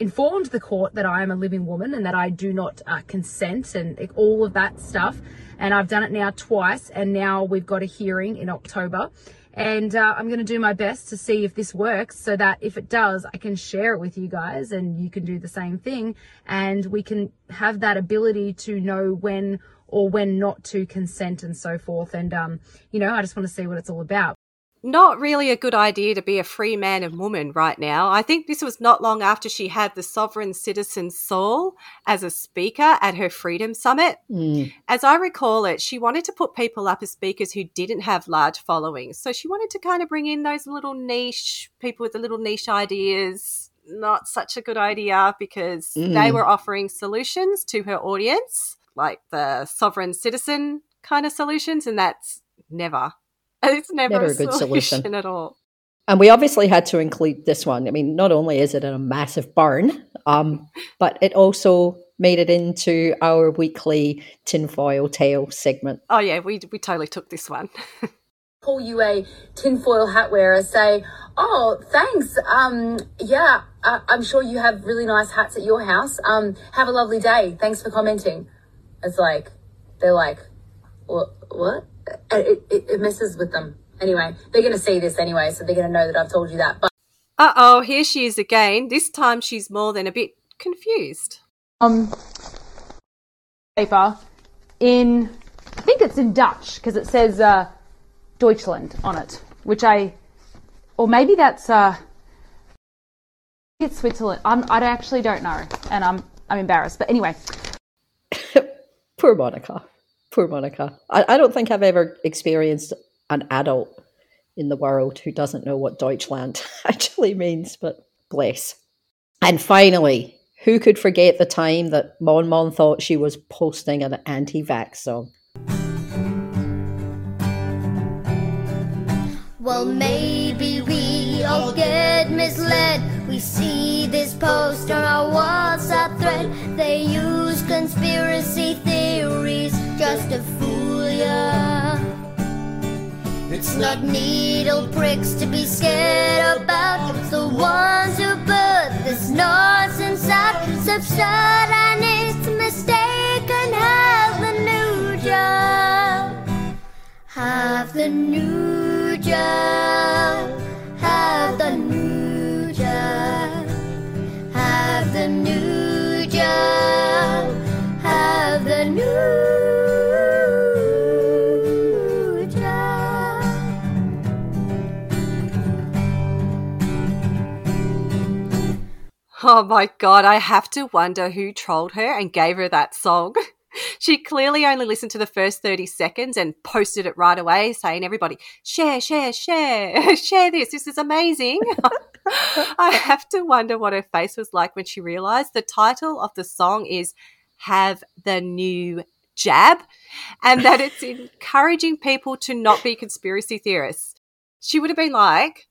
[SPEAKER 37] informed the court that I am a living woman and that I do not uh, consent and all of that stuff. And I've done it now twice, and now we've got a hearing in October. And uh, I'm going to do my best to see if this works so that if it does, I can share it with you guys and you can do the same thing. And we can have that ability to know when or when not to consent and so forth. And, um, you know, I just want to see what it's all about.
[SPEAKER 9] Not really a good idea to be a free man and woman right now. I think this was not long after she had the sovereign citizen Saul as a speaker at her Freedom Summit.
[SPEAKER 8] Mm.
[SPEAKER 9] As I recall it, she wanted to put people up as speakers who didn't have large followings. So she wanted to kind of bring in those little niche people with the little niche ideas. Not such a good idea because they
[SPEAKER 8] Mm.
[SPEAKER 9] were offering solutions to her audience, like the sovereign citizen kind of solutions, and that's never. It's never,
[SPEAKER 8] Never
[SPEAKER 9] a,
[SPEAKER 8] a good
[SPEAKER 9] solution,
[SPEAKER 8] solution.
[SPEAKER 9] at all.
[SPEAKER 8] And we obviously had to include this one. I mean, not only is it in a massive barn, um, but it also made it into our weekly tinfoil tale segment.
[SPEAKER 9] Oh yeah, we we totally took this one.
[SPEAKER 37] call you a tinfoil hat wearer, say, "Oh, thanks. Um, yeah, I- I'm sure you have really nice hats at your house. Um, have a lovely day. Thanks for commenting." It's like they're like, "What? What?" It, it, it messes with them. Anyway, they're gonna see this anyway, so they're gonna know that I've told you that. But
[SPEAKER 9] Uh oh, here she is again. This time she's more than a bit confused.
[SPEAKER 37] um, paper in I think it's in Dutch because it says uh, Deutschland on it, which I, or maybe that's uh, it's Switzerland. I'm, I actually don't know, and I'm I'm embarrassed. But anyway,
[SPEAKER 8] Poor Monica. Poor Monica. I, I don't think I've ever experienced an adult in the world who doesn't know what Deutschland actually means, but bless. And finally, who could forget the time that Mon Mon thought she was posting an anti vax song?
[SPEAKER 38] Well, maybe we all get misled. We see this post on our WhatsApp thread. They use conspiracy theories just to fool ya. It's not needle pricks to be scared about. It's the ones who put this nonsense out. Subsidized, mistaken, have the new job. Have the new job. Have the new job. Have the new
[SPEAKER 9] Oh my god, I have to wonder who trolled her and gave her that song. she clearly only listened to the first 30 seconds and posted it right away, saying, Everybody, share, share, share, share this. This is amazing. I have to wonder what her face was like when she realized the title of the song is Have the New Jab and that it's encouraging people to not be conspiracy theorists. She would have been like,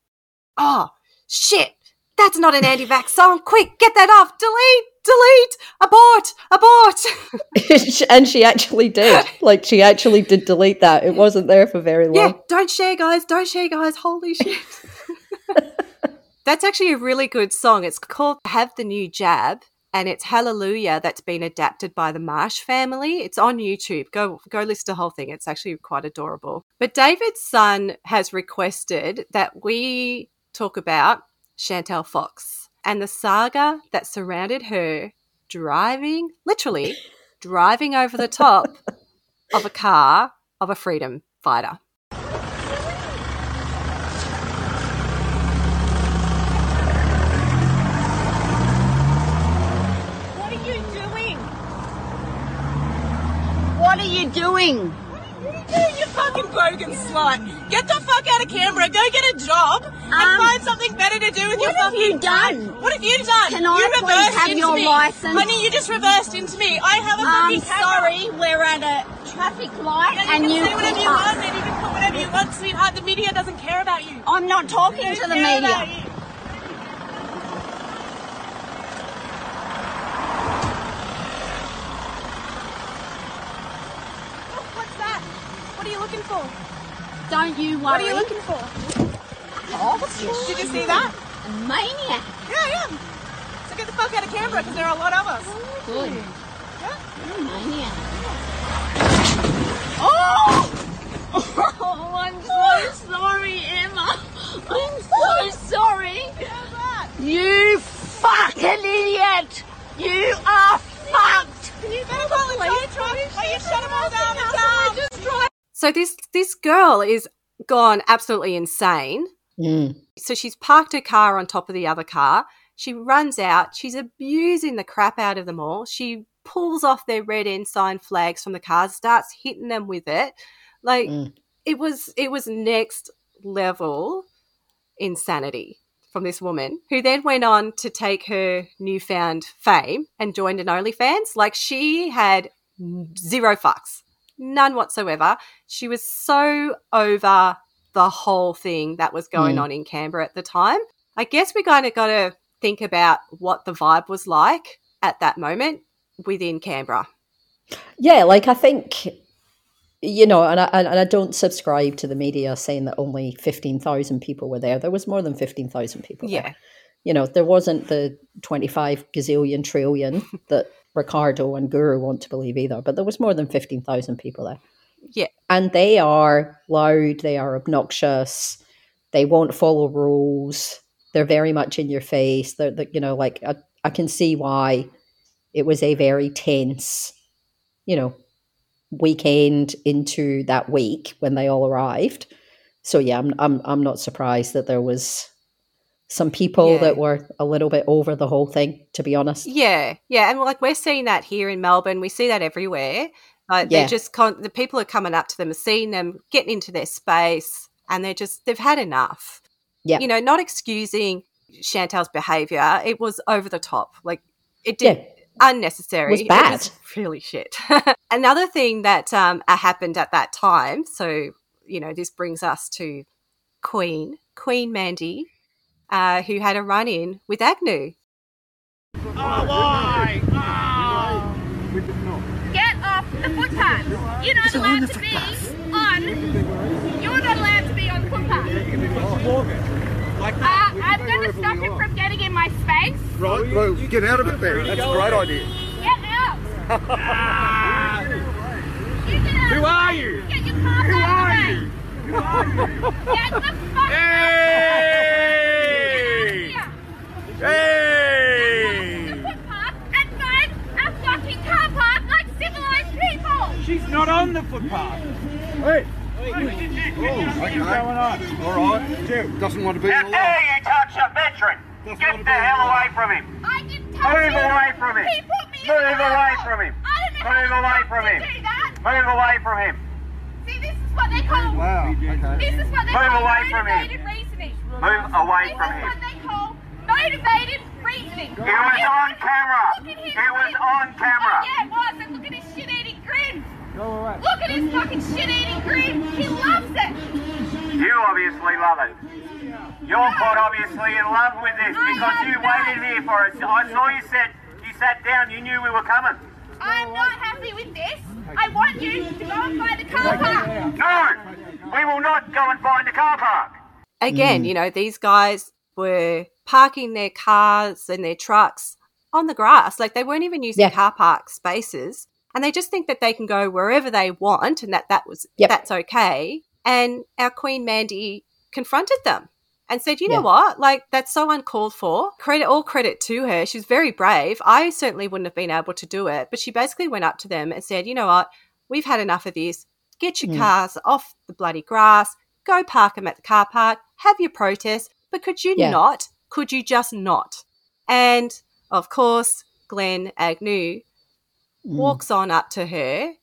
[SPEAKER 9] Oh, shit, that's not an anti vax song. Quick, get that off. Delete, delete, abort, abort.
[SPEAKER 8] and she actually did. Like she actually did delete that. It wasn't there for very long.
[SPEAKER 9] Yeah, don't share, guys. Don't share, guys. Holy shit. That's actually a really good song. It's called Have the New Jab and it's Hallelujah that's been adapted by the Marsh family. It's on YouTube. Go go listen to the whole thing. It's actually quite adorable. But David's son has requested that we talk about Chantel Fox and the saga that surrounded her driving, literally driving over the top of a car of a freedom fighter.
[SPEAKER 39] What are you doing? What are you doing?
[SPEAKER 40] Fucking bogan slut! Get the fuck out of Canberra, go get a job, and
[SPEAKER 39] Um,
[SPEAKER 40] find something better to do with your what
[SPEAKER 39] have
[SPEAKER 40] fucking
[SPEAKER 39] you done?
[SPEAKER 40] time. What have you done?
[SPEAKER 39] Can
[SPEAKER 40] you
[SPEAKER 39] I please
[SPEAKER 40] reversed
[SPEAKER 39] have
[SPEAKER 40] into
[SPEAKER 39] your
[SPEAKER 40] me.
[SPEAKER 39] license?
[SPEAKER 40] Honey, you just reversed into me. I have a
[SPEAKER 39] I'm
[SPEAKER 40] fucking camera.
[SPEAKER 39] sorry, we're at a traffic light
[SPEAKER 40] Yeah, you
[SPEAKER 39] and
[SPEAKER 40] can
[SPEAKER 39] you
[SPEAKER 40] say whatever you want, and you can put whatever you want, sweetheart. The media doesn't care about you.
[SPEAKER 39] I'm not talking
[SPEAKER 40] They
[SPEAKER 39] to
[SPEAKER 40] don't
[SPEAKER 39] the
[SPEAKER 40] care
[SPEAKER 39] media.
[SPEAKER 40] about you. Oh, What's that? What are you looking for?
[SPEAKER 39] Don't you worry.
[SPEAKER 40] What are you looking for?
[SPEAKER 39] Oh,
[SPEAKER 40] Did you see that?
[SPEAKER 39] A Maniac.
[SPEAKER 40] Yeah, I am. So get the fuck out of Canberra because there are a lot of us.
[SPEAKER 39] Good.
[SPEAKER 40] Yeah?
[SPEAKER 39] You're a maniac.
[SPEAKER 40] Oh!
[SPEAKER 39] Oh, I'm so sorry, Emma. I'm so sorry. You fucking idiot. You are fucked.
[SPEAKER 40] Can you better call a tow truck? Will you shut them all down
[SPEAKER 9] So this this girl is gone absolutely insane.
[SPEAKER 8] Mm.
[SPEAKER 9] So she's parked her car on top of the other car. She runs out. She's abusing the crap out of them all. She pulls off their red ensign flags from the cars, starts hitting them with it. Like
[SPEAKER 8] Mm.
[SPEAKER 9] it was it was next level insanity from this woman who then went on to take her newfound fame and joined an OnlyFans. Like she had zero fucks, none whatsoever. She was so over the whole thing that was going
[SPEAKER 8] Mm.
[SPEAKER 9] on in Canberra at the time. I guess we kind of got to think about what the vibe was like at that moment within Canberra.
[SPEAKER 8] Yeah, like I think, you know, and I, and I don't subscribe to the media saying that only 15,000 people were there. There was more than 15,000 people
[SPEAKER 9] Yeah.
[SPEAKER 8] there. You know, there wasn't the 25 gazillion trillion that Riccardo and Guru want to believe either, but there was more than 15,000 people there.
[SPEAKER 9] Yeah.
[SPEAKER 8] And they are loud, they are obnoxious, they won't follow rules, they're very much in your face. They're, they you know, like I, I can see why it was a very tense, you know, weekend into that week when they all arrived. So yeah, I'm I'm I'm not surprised that there was some people
[SPEAKER 9] Yeah.
[SPEAKER 8] that were a little bit over the whole thing, to be honest.
[SPEAKER 9] Yeah, yeah, and like we're seeing that here in Melbourne, we see that everywhere. Like
[SPEAKER 8] Yeah.
[SPEAKER 9] they're just con- the people are coming up to them, and seeing them, getting into their space, and they're just they've had enough.
[SPEAKER 8] Yeah.
[SPEAKER 9] you know, not excusing Chantel's behaviour. It was over the top. Like it did
[SPEAKER 8] Yeah.
[SPEAKER 9] unnecessary.
[SPEAKER 8] Was bad.
[SPEAKER 9] was really shit. Another thing that um, happened at that time. So you know, this brings us to Queen Queen Mandy, uh, who had a run in with Agnew.
[SPEAKER 41] Get off the footpath. You're not allowed to be on. You're not allowed to be on the footpath. Uh, I'm going to stop him from getting in my space.
[SPEAKER 42] Right, well, get out of it then. That's a great idea.
[SPEAKER 41] Get out. You get out.
[SPEAKER 42] Who are you?
[SPEAKER 41] Get your car
[SPEAKER 42] Who
[SPEAKER 41] out
[SPEAKER 42] are
[SPEAKER 41] of the way.
[SPEAKER 42] you? Who are you?
[SPEAKER 41] Get the fuck
[SPEAKER 42] Hey! Hey!
[SPEAKER 41] out. Footpath and find a fucking car park like civilized people.
[SPEAKER 35] She's not on the footpath.
[SPEAKER 42] Hey!
[SPEAKER 35] Oh,
[SPEAKER 42] okay.
[SPEAKER 35] What's going on?
[SPEAKER 42] All right. Jim doesn't want to be
[SPEAKER 3] How
[SPEAKER 42] in the
[SPEAKER 3] dare
[SPEAKER 42] law.
[SPEAKER 3] you touch a veteran? Get the hell away from him.
[SPEAKER 41] I didn't
[SPEAKER 3] Move
[SPEAKER 41] touch him.
[SPEAKER 3] away from him.
[SPEAKER 41] He put me in
[SPEAKER 3] Move
[SPEAKER 41] the
[SPEAKER 3] away
[SPEAKER 41] car.
[SPEAKER 3] from him.
[SPEAKER 41] I don't
[SPEAKER 43] Move away from him. Move away from him.
[SPEAKER 41] See, this is what they call.
[SPEAKER 43] Wow,
[SPEAKER 41] This is what they
[SPEAKER 43] Move
[SPEAKER 41] call
[SPEAKER 43] away from him.
[SPEAKER 41] motivated reasoning.
[SPEAKER 43] Move away
[SPEAKER 41] this
[SPEAKER 43] from
[SPEAKER 41] is
[SPEAKER 43] him.
[SPEAKER 41] What they call motivated reasoning.
[SPEAKER 43] It was on camera.
[SPEAKER 41] Look at
[SPEAKER 43] It was on camera.
[SPEAKER 41] Oh, yeah, it was. And look at his shit-eating grin.
[SPEAKER 43] Go away.
[SPEAKER 41] Look at his fucking shit-eating grin. He loves it.
[SPEAKER 43] You obviously love it. You're quite obviously in love with this because you waited here for us. I saw you sit, you sat down, you knew we were coming.
[SPEAKER 41] I'm not happy with this. I want you to go and buy the car park.
[SPEAKER 43] No, we will not go and find the car park.
[SPEAKER 9] Again,
[SPEAKER 43] Mm.
[SPEAKER 9] you know, these guys were parking their cars and their trucks on the grass. Like they weren't even using car park spaces. And they just think that they can go wherever they want and that that was that's okay. And our Queen Mandy confronted them and said, "You know
[SPEAKER 8] Yeah.
[SPEAKER 9] what? Like that's so uncalled for. Credit all credit to her. She's very brave. I certainly wouldn't have been able to do it, but she basically went up to them and said, "You know what? We've had enough of this. Get your
[SPEAKER 8] Mm.
[SPEAKER 9] cars off the bloody grass. Go park them at the car park. Have your protest. But could you
[SPEAKER 8] Yeah.
[SPEAKER 9] not? Could you just not?" And of course, Glenn Agnew
[SPEAKER 8] Mm.
[SPEAKER 9] walks on up to her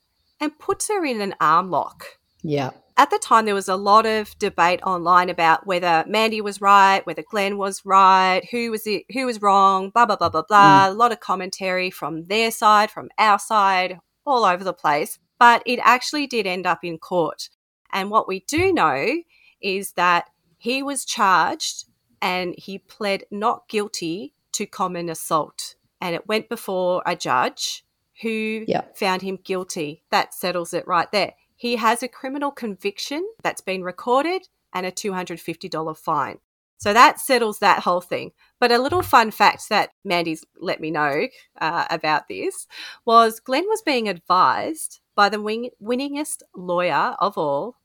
[SPEAKER 9] and puts her in an arm lock
[SPEAKER 8] Yeah.
[SPEAKER 9] at the time there was a lot of debate online about whether Mandy was right, whether Glenn was right, who was it, who was wrong, blah blah blah blah blah. A lot of commentary from their side, from our side, all over the place. But it actually did end up in court. And what we do know is that he was charged and he pled not guilty to common assault. And it went before a judge who
[SPEAKER 8] Yeah.
[SPEAKER 9] found him guilty. That settles it right there. He has a criminal conviction that's been recorded and a $250 fine. So that settles that whole thing. But a little fun fact that Mandy's let me know uh, about this was Glenn was being advised by the wing- winningest lawyer of all,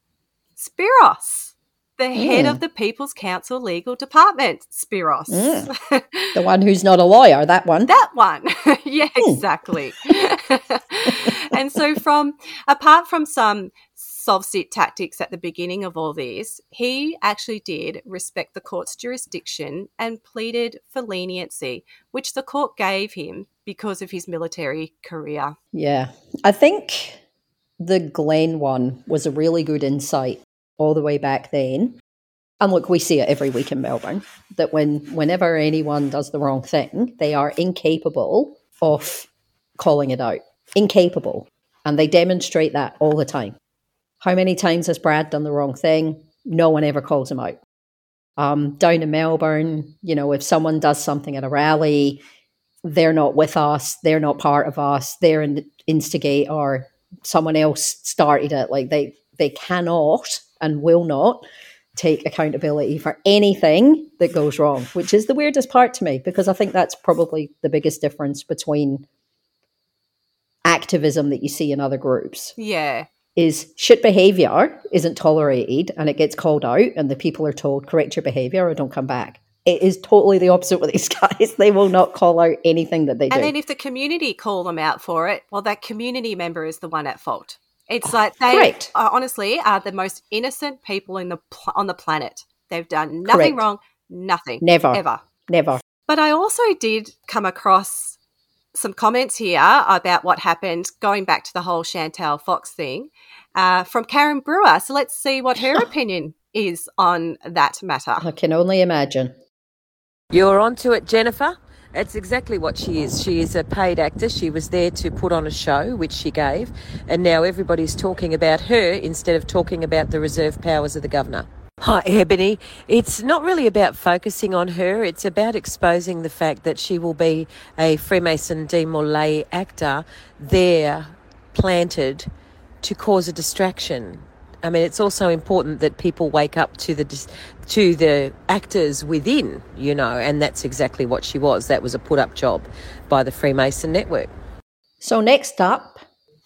[SPEAKER 9] Spiros, the head
[SPEAKER 8] Mm.
[SPEAKER 9] of the People's Council Legal Department. Spiros.
[SPEAKER 8] Mm. The one who's not a lawyer, that one.
[SPEAKER 9] That one. yeah, exactly. and so from apart from some sovcit tactics at the beginning of all this, he actually did respect the court's jurisdiction and pleaded for leniency, which the court gave him because of his military career.
[SPEAKER 8] Yeah. I think the Glen one was a really good insight all the way back then. And look, we see it every week in Melbourne that when whenever anyone does the wrong thing, they are incapable of calling it out. Incapable. And they demonstrate that all the time. How many times has Brad done the wrong thing? No one ever calls him out. Um, down in Melbourne, you know, if someone does something at a rally, they're not with us, they're not part of us, they're an instigate or someone else started it. Like they they cannot and will not take accountability for anything that goes wrong, which is the weirdest part to me because I think that's probably the biggest difference between activism that you see in other groups
[SPEAKER 9] Yeah.
[SPEAKER 8] is shit behavior isn't tolerated and it gets called out and the people are told correct your behavior or don't come back. It is totally the opposite with these guys. They will not call out anything that they
[SPEAKER 9] And
[SPEAKER 8] do.
[SPEAKER 9] And then if the community call them out for it, well, that community member is the one at fault. It's like they
[SPEAKER 8] Correct.
[SPEAKER 9] uh, honestly are the most innocent people in the pl- on the planet. They've done nothing
[SPEAKER 8] Correct.
[SPEAKER 9] wrong, nothing,
[SPEAKER 8] Never.
[SPEAKER 9] ever.
[SPEAKER 8] Never.
[SPEAKER 9] But I also did come across some comments here about what happened going back to the whole Chantal Fox thing uh, from Karen Brewer. So let's see what her opinion is on that matter.
[SPEAKER 8] I can only imagine.
[SPEAKER 6] You're onto it, Jennifer. It's exactly what she is. She is a paid actor. She was there to put on a show, which she gave, and now everybody's talking about her instead of talking about the reserve powers of the governor. Hi, Ebony. It's not really about focusing on her. It's about exposing the fact that she will be a Freemason de Molay actor there planted to cause a distraction. I mean, it's also important that people wake up to the to the actors within, you know, and that's exactly what she was. That was a put up job by the Freemason Network.
[SPEAKER 8] So next up,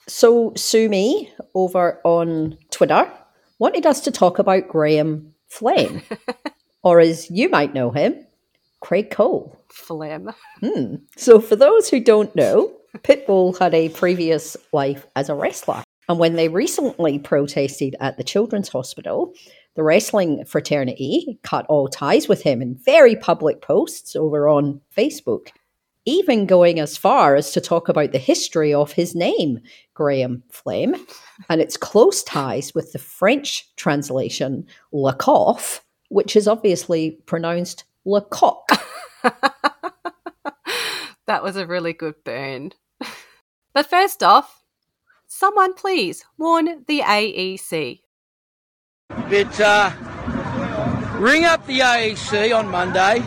[SPEAKER 8] so Sumi over on Twitter wanted us to talk about Graham Flem, or as you might know him, Craig Cole.
[SPEAKER 9] Phlegm.
[SPEAKER 8] Hmm. So for those who don't know, Pitbull had a previous life as a wrestler. And when they recently protested at the Children's Hospital, the wrestling fraternity cut all ties with him in very public posts over on Facebook. even going as far as to talk about the history of his name, Graham Flame, and its close ties with the French translation Lecoq, which is obviously pronounced Lecoq.
[SPEAKER 9] That was a really good burn. but first off, someone please warn the AEC.
[SPEAKER 44] But uh, ring up the AEC on Monday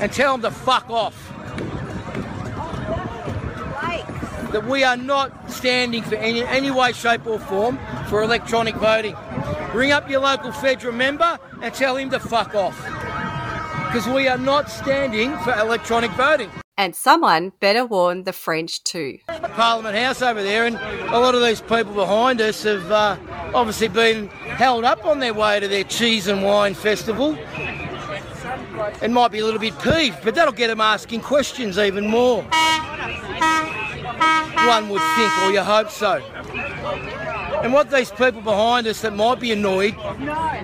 [SPEAKER 44] and tell them to fuck off. That we are not standing for any, any way, shape, or form for electronic voting. Ring up your local federal member and tell him to fuck off. Because we are not standing for electronic voting.
[SPEAKER 9] And someone better warn the French too.
[SPEAKER 44] Parliament House over there, and a lot of these people behind us have uh, obviously been held up on their way to their cheese and wine festival. And might be a little bit peeved, but that'll get them asking questions even more. One would think, or you hope so. And what these people behind us that might be annoyed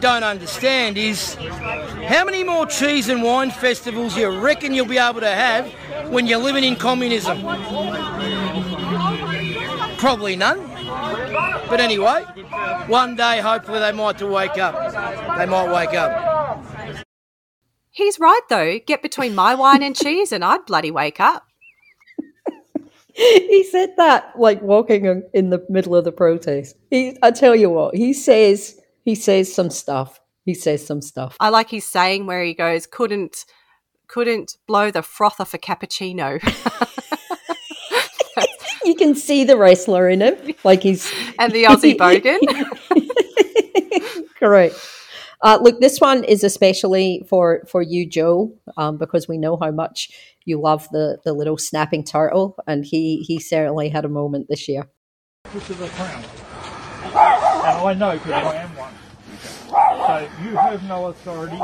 [SPEAKER 44] don't understand is how many more cheese and wine festivals you reckon you'll be able to have when you're living in communism? Probably none. But anyway, one day hopefully they might to wake up. They might wake up.
[SPEAKER 9] He's right though. Get between my wine and cheese and I'd bloody wake up.
[SPEAKER 8] he said that like walking in- the middle of the protest. He, I tell you what, he says he says some stuff. He says some stuff.
[SPEAKER 9] I like his saying where he goes, couldn't couldn't blow the froth off a cappuccino.
[SPEAKER 8] You can see the wrestler in him, like he's
[SPEAKER 9] and the Aussie bogan.
[SPEAKER 8] Correct. Uh, look, this one is especially for for you, Joe, um, because we know how much you love the the little snapping turtle, and he he certainly had a moment this year.
[SPEAKER 35] This is a crown. And I know because I am one. So you have no authority.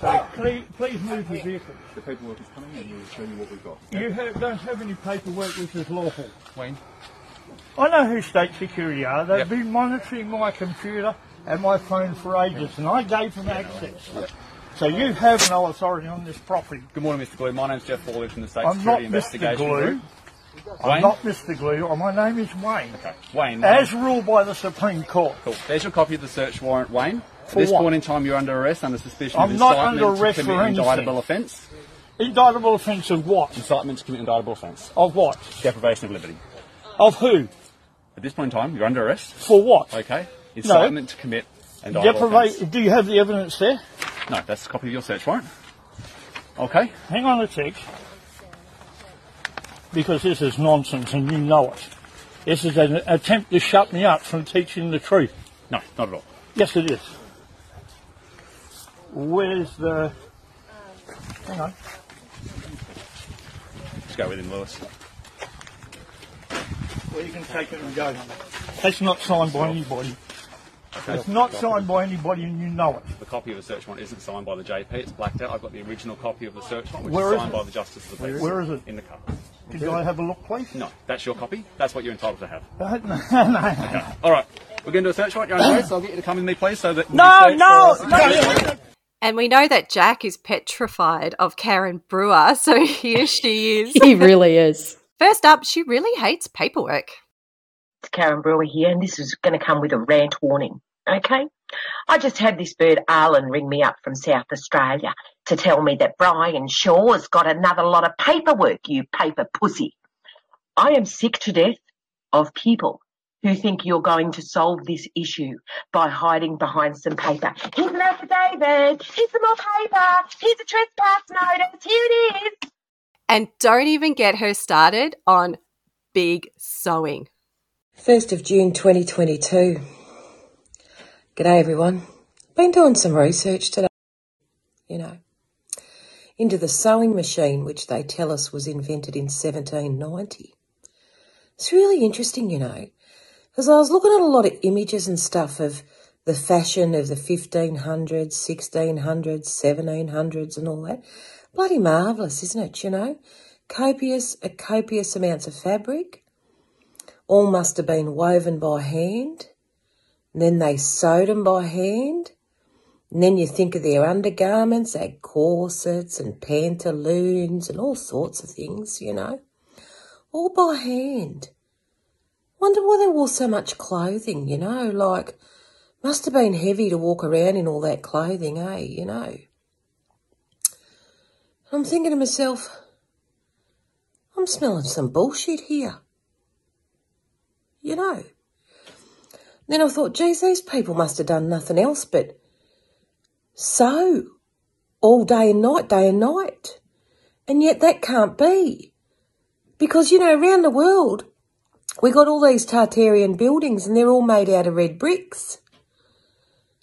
[SPEAKER 35] So please, please move your vehicle.
[SPEAKER 3] The paperwork is coming and we'll show you what we've got.
[SPEAKER 35] You have, don't have any paperwork which is lawful.
[SPEAKER 3] Wayne?
[SPEAKER 35] I know who state security are. They've been monitoring my computer and my phone for ages, and I gave them access. So you have no authority on this property.
[SPEAKER 3] Good morning, Mr. Glew. My name's Jeff Fawley from the State
[SPEAKER 35] I'm not
[SPEAKER 3] Security
[SPEAKER 35] Mr. Glew.
[SPEAKER 3] Group.
[SPEAKER 35] I'm
[SPEAKER 3] Wayne?
[SPEAKER 35] not Mr. Glew. Oh, My name is Wayne.
[SPEAKER 3] Okay. Wayne.
[SPEAKER 35] As ruled by the Supreme Court.
[SPEAKER 3] Cool. There's your copy of the search warrant, Wayne.
[SPEAKER 35] For
[SPEAKER 3] At this
[SPEAKER 35] what?
[SPEAKER 3] point in time, you're under arrest under suspicion
[SPEAKER 35] I'm
[SPEAKER 3] of
[SPEAKER 35] not
[SPEAKER 3] incitement
[SPEAKER 35] under arrest
[SPEAKER 3] to
[SPEAKER 35] for
[SPEAKER 3] commit an
[SPEAKER 35] anything.
[SPEAKER 3] indictable offence.
[SPEAKER 35] Indictable offence of what?
[SPEAKER 3] Incitement to commit an indictable offence.
[SPEAKER 35] Of what?
[SPEAKER 3] Deprivation of liberty.
[SPEAKER 35] Of who?
[SPEAKER 3] At this point in time, you're under arrest.
[SPEAKER 35] For what?
[SPEAKER 3] Okay. Incitement to commit an indictable offence.
[SPEAKER 35] Do you have the evidence there?
[SPEAKER 3] No, that's a copy of your search warrant. Okay.
[SPEAKER 35] Hang on a tick. Because this is nonsense and you know it. This is an attempt to shut me up from teaching the truth.
[SPEAKER 3] No, not at all.
[SPEAKER 35] Yes, it is. Where's the. Hang on.
[SPEAKER 3] Let's go with him, Lewis.
[SPEAKER 35] Well, you can take it and go. That's not signed by anybody.
[SPEAKER 3] Okay.
[SPEAKER 35] It's not signed by anybody and you know it.
[SPEAKER 3] The copy of the search warrant isn't signed by the JP. It's blacked out. I've got the original copy of the search warrant, which
[SPEAKER 35] Where
[SPEAKER 3] is
[SPEAKER 35] is
[SPEAKER 3] signed
[SPEAKER 35] it?
[SPEAKER 3] by the Justice of the Peace.
[SPEAKER 35] Where is it?
[SPEAKER 3] In the car.
[SPEAKER 35] Did I have a look, please?
[SPEAKER 3] No, that's your copy. That's what you're entitled to have.
[SPEAKER 35] Uh, no, no.
[SPEAKER 3] All right. We're going to do a search warrant. You're under arrest. I'll get you to come with me, please, so that.
[SPEAKER 35] No,
[SPEAKER 3] we
[SPEAKER 35] no, no.
[SPEAKER 9] And we know that Jack is petrified of Karen Brewer, so here she is.
[SPEAKER 8] He really is.
[SPEAKER 9] First up, she really hates paperwork.
[SPEAKER 45] It's Karen Brewer here, and this is going to come with a rant warning. Okay? I just had this bird Arlen ring me up from South Australia to tell me that Brian Shaw's got another lot of paperwork, you paper pussy. I am sick to death of people who think you're going to solve this issue by hiding behind some paper. Here's an affidavit. Here's some more paper. Here's a trespass notice. Here it is.
[SPEAKER 9] And don't even get her started on big sewing.
[SPEAKER 46] 1st of June 2022. G'day everyone. Been doing some research today, you know, into the sewing machine which they tell us was invented in 1790. It's really interesting, you know, because I was looking at a lot of images and stuff of the fashion of the 1500s, 1600s, 1700s and all that. Bloody marvellous, isn't it, you know? Copious, uh, copious amounts of fabric. All must have been woven by hand. And then they sewed them by hand.
[SPEAKER 45] And then you think of their undergarments, their corsets and pantaloons and all sorts of things, you know, all by hand. Wonder why they wore so much clothing, you know, like, must have been heavy to walk around in all that clothing, eh, you know. I'm thinking to myself, I'm smelling some bullshit here. You know. Then I thought, geez, these people must have done nothing else but sew all day and night, day and night. And yet that can't be. Because, you know, around the world, we got all these Tartarian buildings and they're all made out of red bricks.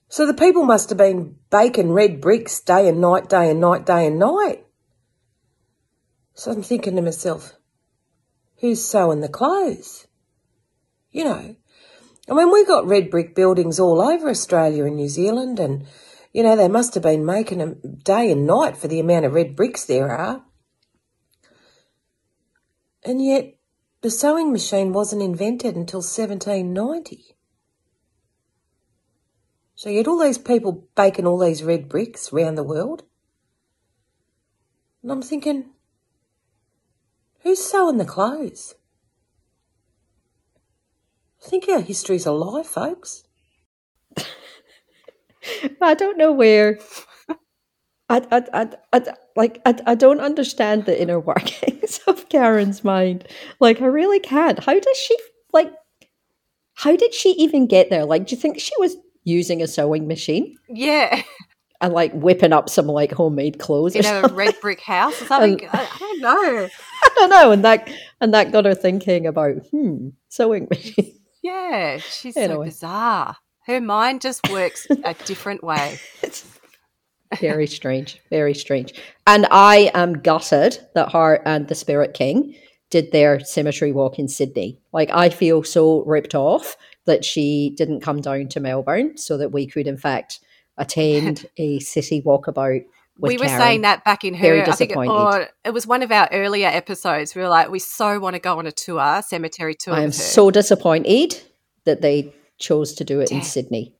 [SPEAKER 45] So the people must have been baking red bricks day and night, day and night, day and night. So I'm thinking to myself, who's sewing the clothes? You know, I mean, we got red brick buildings all over Australia and New Zealand, and, you know, they must have been making them day and night for the amount of red bricks there are. And yet, the sewing machine wasn't invented until 1790. So you had all these people baking all these red bricks around the world. And I'm thinking, who's sewing the clothes? I think our history's a lie, folks.
[SPEAKER 8] I don't know where. I, I, I, I, like I, I don't understand the inner workings of Karen's mind. Like I really can't. How does she like? How did she even get there? Like, do you think she was using a sewing machine
[SPEAKER 9] Yeah.
[SPEAKER 8] and like whipping up some like homemade clothes or
[SPEAKER 9] In a
[SPEAKER 8] something?
[SPEAKER 9] red brick house or something.
[SPEAKER 8] And-
[SPEAKER 9] I, I don't know.
[SPEAKER 8] I don't know, and that and that got her thinking about hmm sewing machine.
[SPEAKER 9] Yeah, she's so bizarre. Her mind just works a different way.
[SPEAKER 8] It's very strange, very strange. And I am gutted that Hart and the Spirit King did their cemetery walk in Sydney. Like I feel so ripped off that she didn't come down to Melbourne so that we could in fact attend a city walkabout.
[SPEAKER 9] We were
[SPEAKER 8] Karen.
[SPEAKER 9] saying that back in her.
[SPEAKER 8] Very
[SPEAKER 9] I think it, or it was one of our earlier episodes. We were like, we so want to go on a tour, cemetery tour.
[SPEAKER 8] I am so disappointed that they chose to do it in Sydney.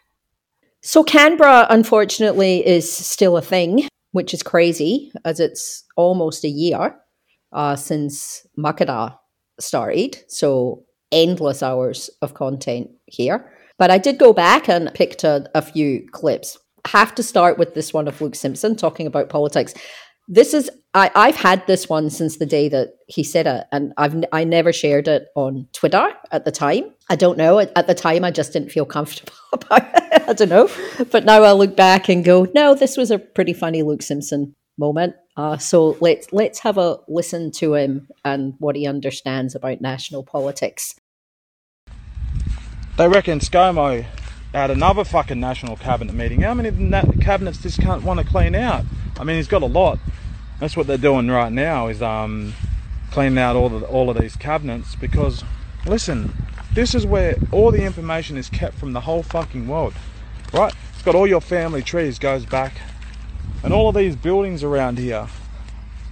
[SPEAKER 8] so Canberra, unfortunately, is still a thing, which is crazy, as it's almost a year uh, since Makada started. So endless hours of content here. But I did go back and picked a, a few clips. Have to start with this one of Luke Simpson talking about politics. This is I, I've had this one since the day that he said it, and I've I never shared it on Twitter at the time. I don't know. At, at the time, I just didn't feel comfortable about it. I don't know. But now I look back and go, no, this was a pretty funny Luke Simpson moment. Uh, so let's let's have a listen to him and what he understands about national politics.
[SPEAKER 47] They reckon ScoMo at another fucking national cabinet meeting. How many cabinets this can't want to clean out? I mean, he's got a lot. That's what they're doing right now is um, cleaning out all of all of these cabinets because, listen, this is where all the information is kept from the whole fucking world, right? It's got all your family trees goes back, and all of these buildings around here,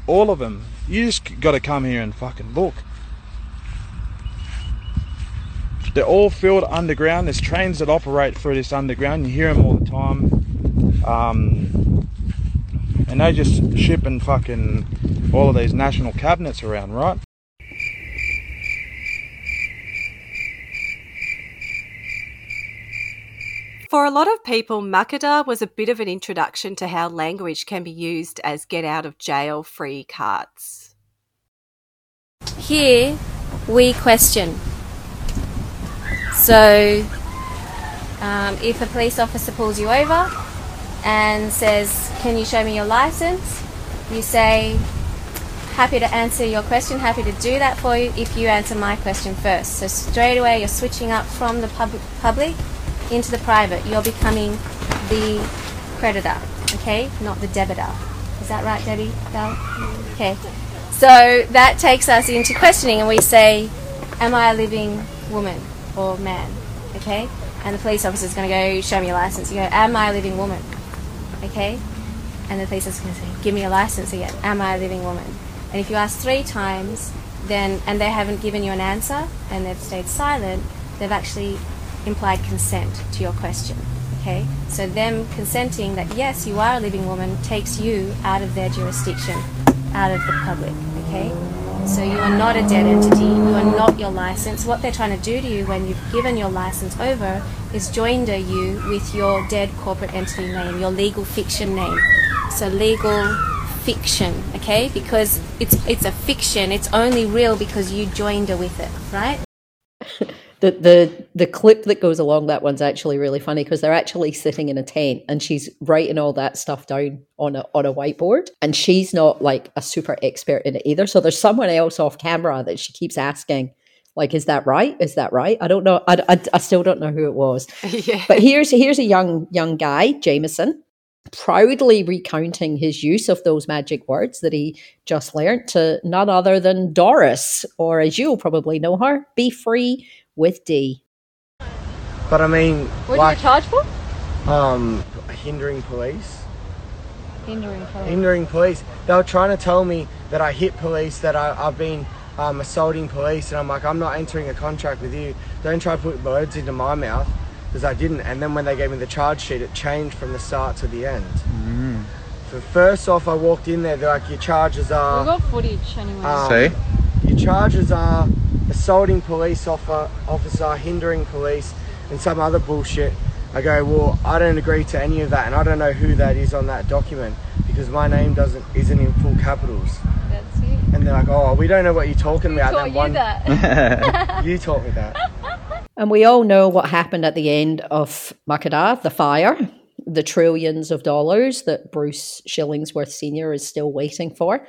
[SPEAKER 47] all of them. You just got to come here and fucking look. They're all filled underground. There's trains that operate through this underground. You hear them all the time. Um, and they just shipping fucking all of these national cabinets around, right?
[SPEAKER 9] For a lot of people, Makada was a bit of an introduction to how language can be used as get out of jail free cards.
[SPEAKER 48] Here we question. So, um, if a police officer pulls you over and says, Can you show me your license? You say, Happy to answer your question, happy to do that for you if you answer my question first. So, straight away, you're switching up from the pub- public into the private. You're becoming the creditor, okay, not the debitor. Is that right, Debbie? Okay. So that takes us into questioning, and we say, Am I a living woman or man? Okay? And the police officer is going to go, Show me your license. You go, Am I a living woman? Okay? And the police officer is going to say, Give me a license again. Am I a living woman? And if you ask three times, then and they haven't given you an answer and they've stayed silent, they've actually implied consent to your question. Okay, so them consenting that yes, you are a living woman takes you out of their jurisdiction, out of the public. Okay, so you are not a dead entity. You are not your license. What they're trying to do to you when you've given your license over is joinder you with your dead corporate entity name, your legal fiction name. So legal fiction, okay? Because it's it's a fiction. It's only real because you joined her with it, right?
[SPEAKER 8] The, the the clip that goes along that one's actually really funny because they're actually sitting in a tent and she's writing all that stuff down on a on a whiteboard and she's not like a super expert in it either. So there's someone else off camera that she keeps asking, like, is that right? Is that right? I don't know. I, I, I still don't know who it was.
[SPEAKER 9] yeah.
[SPEAKER 8] But here's here's a young young guy, Jameson, proudly recounting his use of those magic words that he just learnt to none other than Doris, or as you'll probably know her, be free with D.
[SPEAKER 49] But I mean,
[SPEAKER 50] What
[SPEAKER 49] like,
[SPEAKER 50] are you charged for?
[SPEAKER 49] um, hindering police.
[SPEAKER 50] Hindering police.
[SPEAKER 49] Hindering police. They were trying to tell me that I hit police, that I, I've been um, assaulting police, and I'm like, I'm not entering a contract with you. Don't try to put words into my mouth, because I didn't. And then when they gave me the charge sheet, it changed from the start to the end. So first off, I walked in there. They're like, your charges are.
[SPEAKER 50] We got footage anyway.
[SPEAKER 49] Um, Your charges are assaulting police officer, officer, hindering police, and some other bullshit. I go, well, I don't agree to any of that, and I don't know who that is on that document because my name doesn't isn't in full capitals.
[SPEAKER 50] That's it.
[SPEAKER 49] And they're like, oh, we don't know what you're talking about.
[SPEAKER 50] taught
[SPEAKER 49] Then
[SPEAKER 50] you that?
[SPEAKER 49] you taught me that.
[SPEAKER 8] And we all know what happened at the end of Makada, the fire, the trillions of dollars that Bruce Shillingsworth Sr. is still waiting for,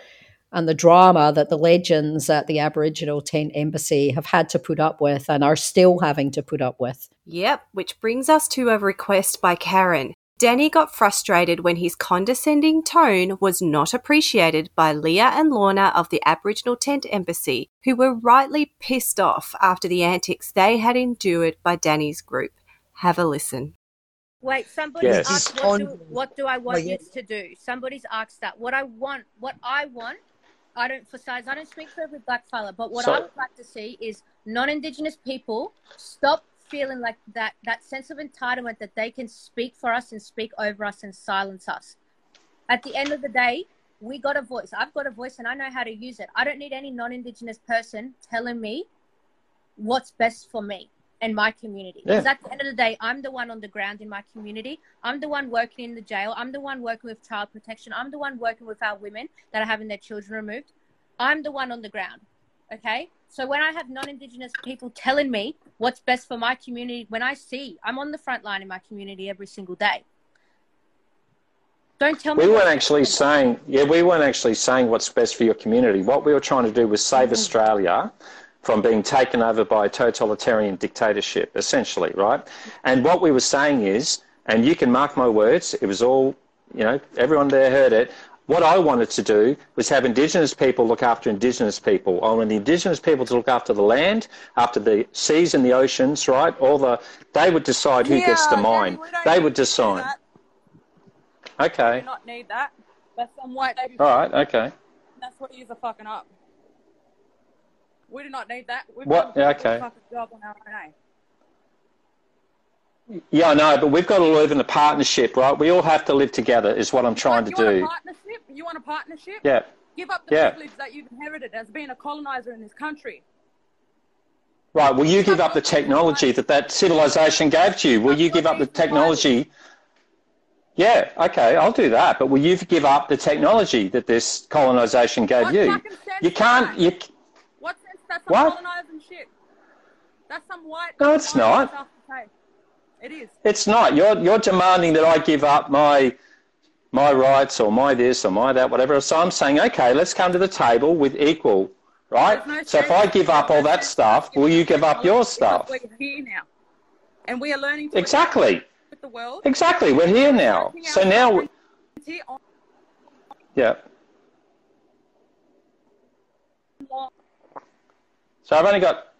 [SPEAKER 8] and the drama that the legends at the Aboriginal Tent Embassy have had to put up with and are still having to put up with.
[SPEAKER 9] Yep, which brings us to a request by Karen. Danny got frustrated when his condescending tone was not appreciated by Leah and Lorna of the Aboriginal Tent Embassy, who were rightly pissed off after the antics they had endured by Danny's group. Have a listen.
[SPEAKER 51] Wait, somebody's
[SPEAKER 9] Yes.
[SPEAKER 51] asked what do, what do I want
[SPEAKER 9] Well, yeah.
[SPEAKER 51] you to do? Somebody's asked that. What I want, what I want, I don't for size, I don't speak for every black fella, but what I would like to see is non-indigenous people stop feeling like that that sense of entitlement that they can speak for us and speak over us and silence us. At the end of the day, we got a voice. I've got a voice and I know how to use it. I don't need any non-indigenous person telling me what's best for me and my community. Because
[SPEAKER 52] Yeah.
[SPEAKER 51] at the end of the day, I'm the one on the ground in my community. I'm the one working in the jail. I'm the one working with child protection. I'm the one working with our women that are having their children removed. I'm the one on the ground. Okay? So when I have non Indigenous people telling me what's best for my community, when I see I'm on the front line in my community every single day, don't tell me.
[SPEAKER 52] We weren't actually saying, yeah, we weren't actually saying what's best for your community. What we were trying to do was save
[SPEAKER 51] Mm-hmm.
[SPEAKER 52] Australia from being taken over by a totalitarian dictatorship, essentially, right? And what we were saying is, and you can mark my words, it was all, you know, everyone there heard it. What I wanted to do was have Indigenous people look after Indigenous people. I wanted the Indigenous people to look after the land, after the seas and the oceans, right? All the, they would decide who gets to mine. They would decide. Okay.
[SPEAKER 40] do not need that. That's some white lady.
[SPEAKER 52] All right. Okay.
[SPEAKER 40] That's what you're fucking up. We do not need that. We've
[SPEAKER 52] What? Yeah, okay.
[SPEAKER 40] job on our own. eh?
[SPEAKER 52] Yeah, I know, but we've got to live in a partnership, right? We all have to live together, is what I'm trying to
[SPEAKER 40] you want a
[SPEAKER 52] do.
[SPEAKER 40] partnership? You want a partnership?
[SPEAKER 52] Yeah.
[SPEAKER 40] Give up the
[SPEAKER 52] Yeah.
[SPEAKER 40] privilege that you've inherited as being a colonizer in this country.
[SPEAKER 52] Right. Will you give up the technology that that civilization gave to you? Will you give up the technology? Yeah. Okay, I'll do that. But will you give up the technology that this colonization gave you? You can't. You.
[SPEAKER 40] What? That's some
[SPEAKER 52] What?
[SPEAKER 40] colonizing shit. That's some white.
[SPEAKER 52] No, it's not.
[SPEAKER 40] stuff to say. It is.
[SPEAKER 52] It's not. You're you're demanding that I give up my my rights or my this or my that, whatever. So I'm saying, okay, let's come to the table with equal, right?
[SPEAKER 40] No
[SPEAKER 52] So if I give up all that stuff, will you give up your stuff?
[SPEAKER 40] We're here now, and we are learning to
[SPEAKER 52] Exactly.
[SPEAKER 40] with the world.
[SPEAKER 52] Exactly. We're here now. So now, yeah. So I've only got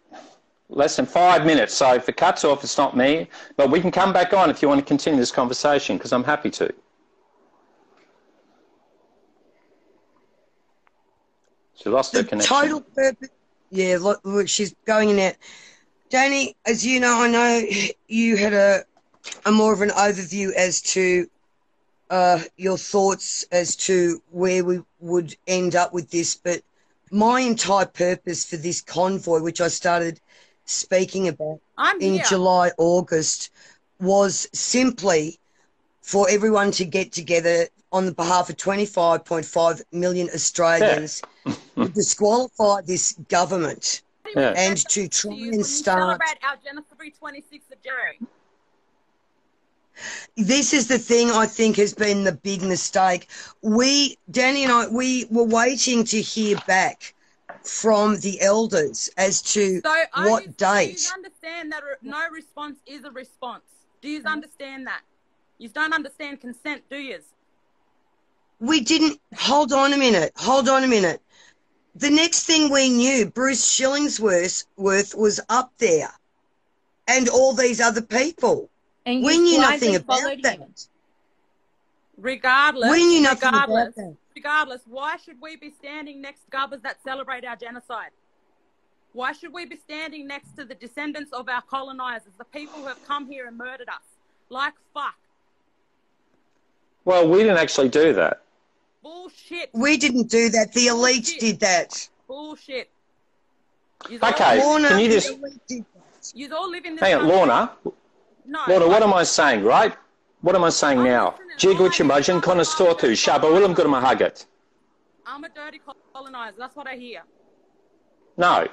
[SPEAKER 52] less than five minutes. So if it cuts off, it's not me. But we can come back on if you want to continue this conversation because I'm happy to. She lost her
[SPEAKER 53] the
[SPEAKER 52] connection.
[SPEAKER 53] total purpose. Yeah, look, look, she's going in there. Danny, as you know, I know you had a
[SPEAKER 54] a more of an overview as to uh, your thoughts as to where we would end up with this. But my entire purpose for this convoy, which I started speaking about
[SPEAKER 40] I'm
[SPEAKER 54] in
[SPEAKER 40] here.
[SPEAKER 54] July, August, was simply for everyone to get together on the behalf of 25.5 million Australians to disqualify this government
[SPEAKER 52] Yeah.
[SPEAKER 54] and to try and start.
[SPEAKER 40] Celebrate our January 26th of January.
[SPEAKER 54] This is the thing I think has been the big mistake. We, Danny and I, we were waiting to hear back from the elders as to
[SPEAKER 40] So
[SPEAKER 54] what
[SPEAKER 40] you, do
[SPEAKER 54] date.
[SPEAKER 40] you understand that no response is a response? Do you understand that? You don't understand consent, do you?
[SPEAKER 54] We didn't. Hold on a minute. Hold on a minute. The next thing we knew, Bruce Shillingsworth was up there, and all these other people.
[SPEAKER 51] And you
[SPEAKER 54] we knew
[SPEAKER 51] blindly
[SPEAKER 54] nothing about
[SPEAKER 51] followed
[SPEAKER 54] that.
[SPEAKER 51] him.
[SPEAKER 40] Regardless,
[SPEAKER 54] We knew nothing about
[SPEAKER 40] regardless,
[SPEAKER 54] that.
[SPEAKER 40] regardless, why should we be standing next to governors that celebrate our genocide? Why should we be standing next to the descendants of our colonizers, the people who have come here and murdered us? Like fuck.
[SPEAKER 52] Well, we didn't actually do that.
[SPEAKER 40] Bullshit.
[SPEAKER 54] We didn't do that. The elites did that.
[SPEAKER 40] Bullshit. Yous
[SPEAKER 52] Okay,
[SPEAKER 40] all-
[SPEAKER 52] can you just
[SPEAKER 40] Yous all live in this
[SPEAKER 52] hang on,
[SPEAKER 40] country. No.
[SPEAKER 52] What am I saying, right? What am I saying now? Jigwitchimajin konastotu, shabawilam gurmahagat.
[SPEAKER 40] I'm a dirty colonizer. That's what I hear.
[SPEAKER 52] No.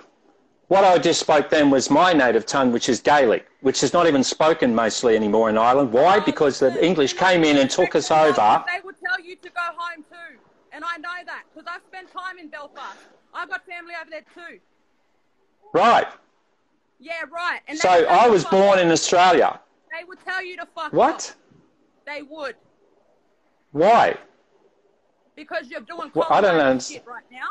[SPEAKER 52] What I just spoke then was my native tongue, which is Gaelic, which is not even spoken mostly anymore in Ireland. Why? Because the English came in and took us over.
[SPEAKER 40] They would tell you to go home too. And I know that because I've spent time in Belfast. I've got family over there too.
[SPEAKER 52] Right.
[SPEAKER 40] Yeah, right. And
[SPEAKER 52] So I was born
[SPEAKER 40] off.
[SPEAKER 52] in Australia.
[SPEAKER 40] They would tell you to fuck
[SPEAKER 52] What?
[SPEAKER 40] off. They would.
[SPEAKER 52] Why?
[SPEAKER 40] Because you're doing
[SPEAKER 52] Well, I don't understand.
[SPEAKER 40] shit right now.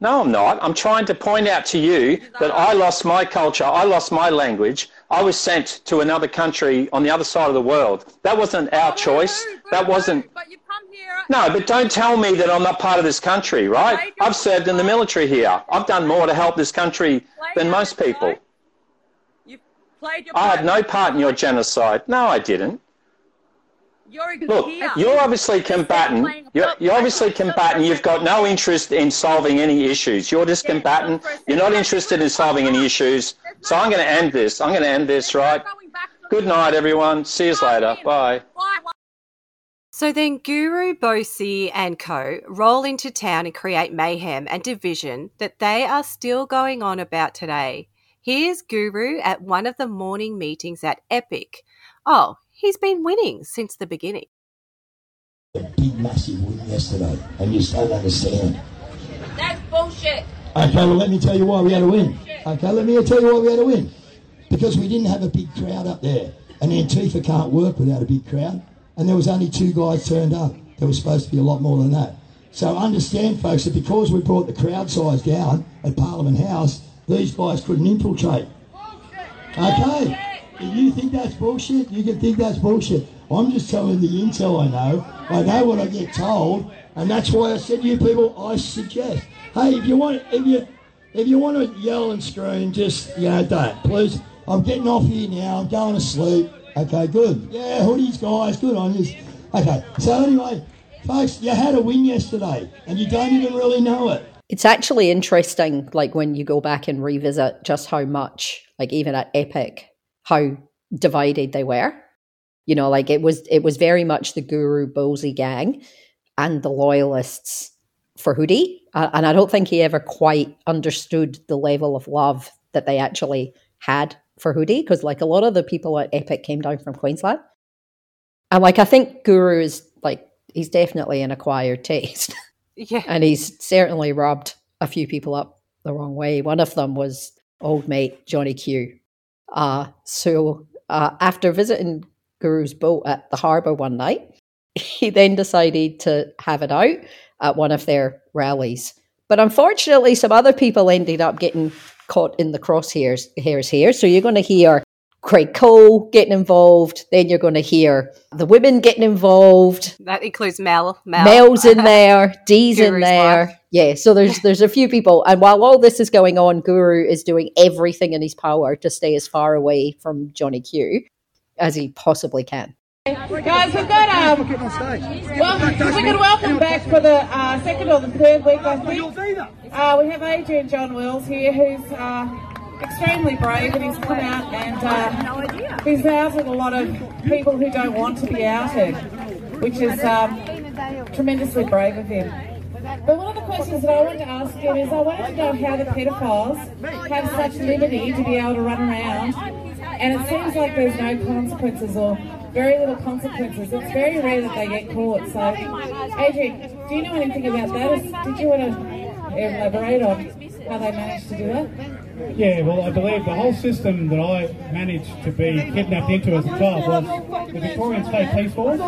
[SPEAKER 52] No, I'm not. I'm trying to point out to you that I lost my culture, I lost my language. I was sent to another country on the other side of the world. That wasn't our choice. That wasn't. No, but don't tell me that I'm not part of this country, right? I've served in the military here. I've done more to help this country than most people.
[SPEAKER 40] Played your
[SPEAKER 52] I had no part in your genocide. No, I didn't.
[SPEAKER 40] You're
[SPEAKER 52] Look, you're obviously combatant. You're, you're obviously combatant. You've got no interest in solving any issues. You're just combatant. You're not interested in solving any issues. So I'm going to end this. I'm going to end this, right? Good night, everyone. See you later. Bye.
[SPEAKER 9] So then Guru, Bosi, and co roll into town and create mayhem and division that they are still going on about today. Here's Guru at one of the morning meetings at Epic. Oh, he's been winning since the beginning.
[SPEAKER 55] big massive win yesterday, and you still don't understand.
[SPEAKER 56] That's bullshit.
[SPEAKER 55] Okay, well, let me tell you why we had a win. Okay, let me tell you why we had a win. Because we didn't have a big crowd up there, and Antifa can't work without a big crowd, and there was only two guys turned up. There was supposed to be a lot more than that. So understand, folks, that because we brought the crowd size down at Parliament House, these guys couldn't infiltrate. Okay? If you think that's bullshit, you can think that's bullshit. I'm just telling the intel I know. I know what I get told, and that's why I said to you people, I suggest, hey, if you want, if you, if you want to yell and scream, just you know, don't please. I'm getting off here now. I'm going to sleep. Okay, good. Yeah, hoodies, guys, good on you. Okay, so anyway, folks, you had a win yesterday, and you don't even really know it.
[SPEAKER 8] It's actually interesting, like when you go back and revisit just how much, like even at Epic, how divided they were. You know, like it was it was very much the Guru Bosi gang and the loyalists for Hoodie, and I don't think he ever quite understood the level of love that they actually had for Hoodie, because like a lot of the people at Epic came down from Queensland, and like I think Guru is like he's definitely an acquired taste.
[SPEAKER 9] Yeah.
[SPEAKER 8] And he's certainly rubbed a few people up the wrong way. One of them was old mate Johnny Q. Uh, so uh, after visiting Guru's boat at the harbour one night, he then decided to have it out at one of their rallies. But unfortunately, some other people ended up getting caught in the crosshairs hairs here. So you're going to hear Craig Cole getting involved. Then you're going to hear the women getting involved.
[SPEAKER 9] That includes Mel. Mel.
[SPEAKER 8] Mel's in there, Dee's in there.
[SPEAKER 9] wife.
[SPEAKER 8] Yeah, so there's there's a few people, and while all this is going on, Guru is doing everything in his power to stay as far away from Johnny Q. as he possibly can.
[SPEAKER 47] Guys, we've got um, well, we can welcome back for the uh, second or the third week, I think. Uh, we have Adrian John Wills here, who's uh, extremely brave, and he's come out and uh, he's outed a lot of people who don't want to be outed, which is um, tremendously brave of him. But one of the questions that I wanted to ask him is I wanted to know how the pedophiles have such liberty to be able to run around, and it seems like there's no consequences or very little consequences. It's very rare that they get caught. So, Adrian, do you know anything about that? Did you want to elaborate on how they managed to do that?
[SPEAKER 57] Yeah, well, I believe the whole system that I managed to be kidnapped into as a child was the Victorian State Police Force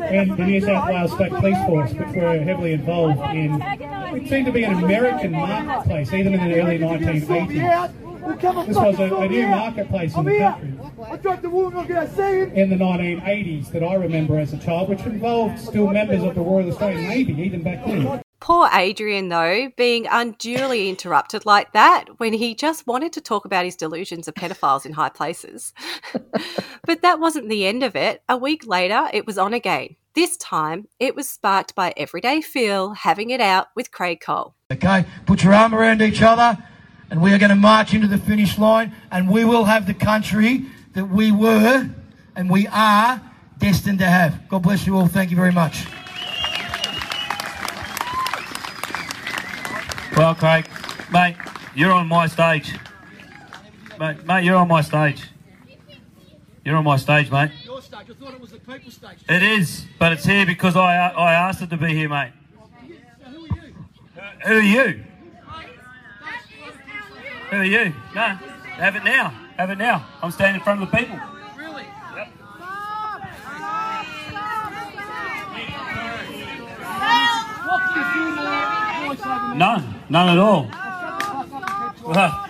[SPEAKER 57] and the New South Wales State Police Force, which were heavily involved in, it seemed to be an American marketplace, even in the early 1980s. This was a, a new marketplace in the country I dropped the woman in the 1980s that I remember as a child, which involved still members of the Royal Australian Navy, even back then.
[SPEAKER 9] Poor Adrian, though, being unduly interrupted like that when he just wanted to talk about his delusions of pedophiles in high places. but that wasn't the end of it. A week later, it was on again. This time, it was sparked by Everyday Phil having it out with Craig Cole.
[SPEAKER 55] Okay, put your arm around each other, and we are going to march into the finish line, and we will have the country that we were and we are destined to have. God bless you all. Thank you very much.
[SPEAKER 35] Well, Craig, mate, you're on my stage. Mate, mate, you're on my stage. You're on my stage, mate.
[SPEAKER 55] Your stage. I thought it was the people's stage.
[SPEAKER 35] It is, but it's here because I I asked it to be here, mate. Who are you? Who are you? No, have it now. Have it now. I'm standing in front of the people.
[SPEAKER 55] Really?
[SPEAKER 35] Yep. None. None at all. Well, uh,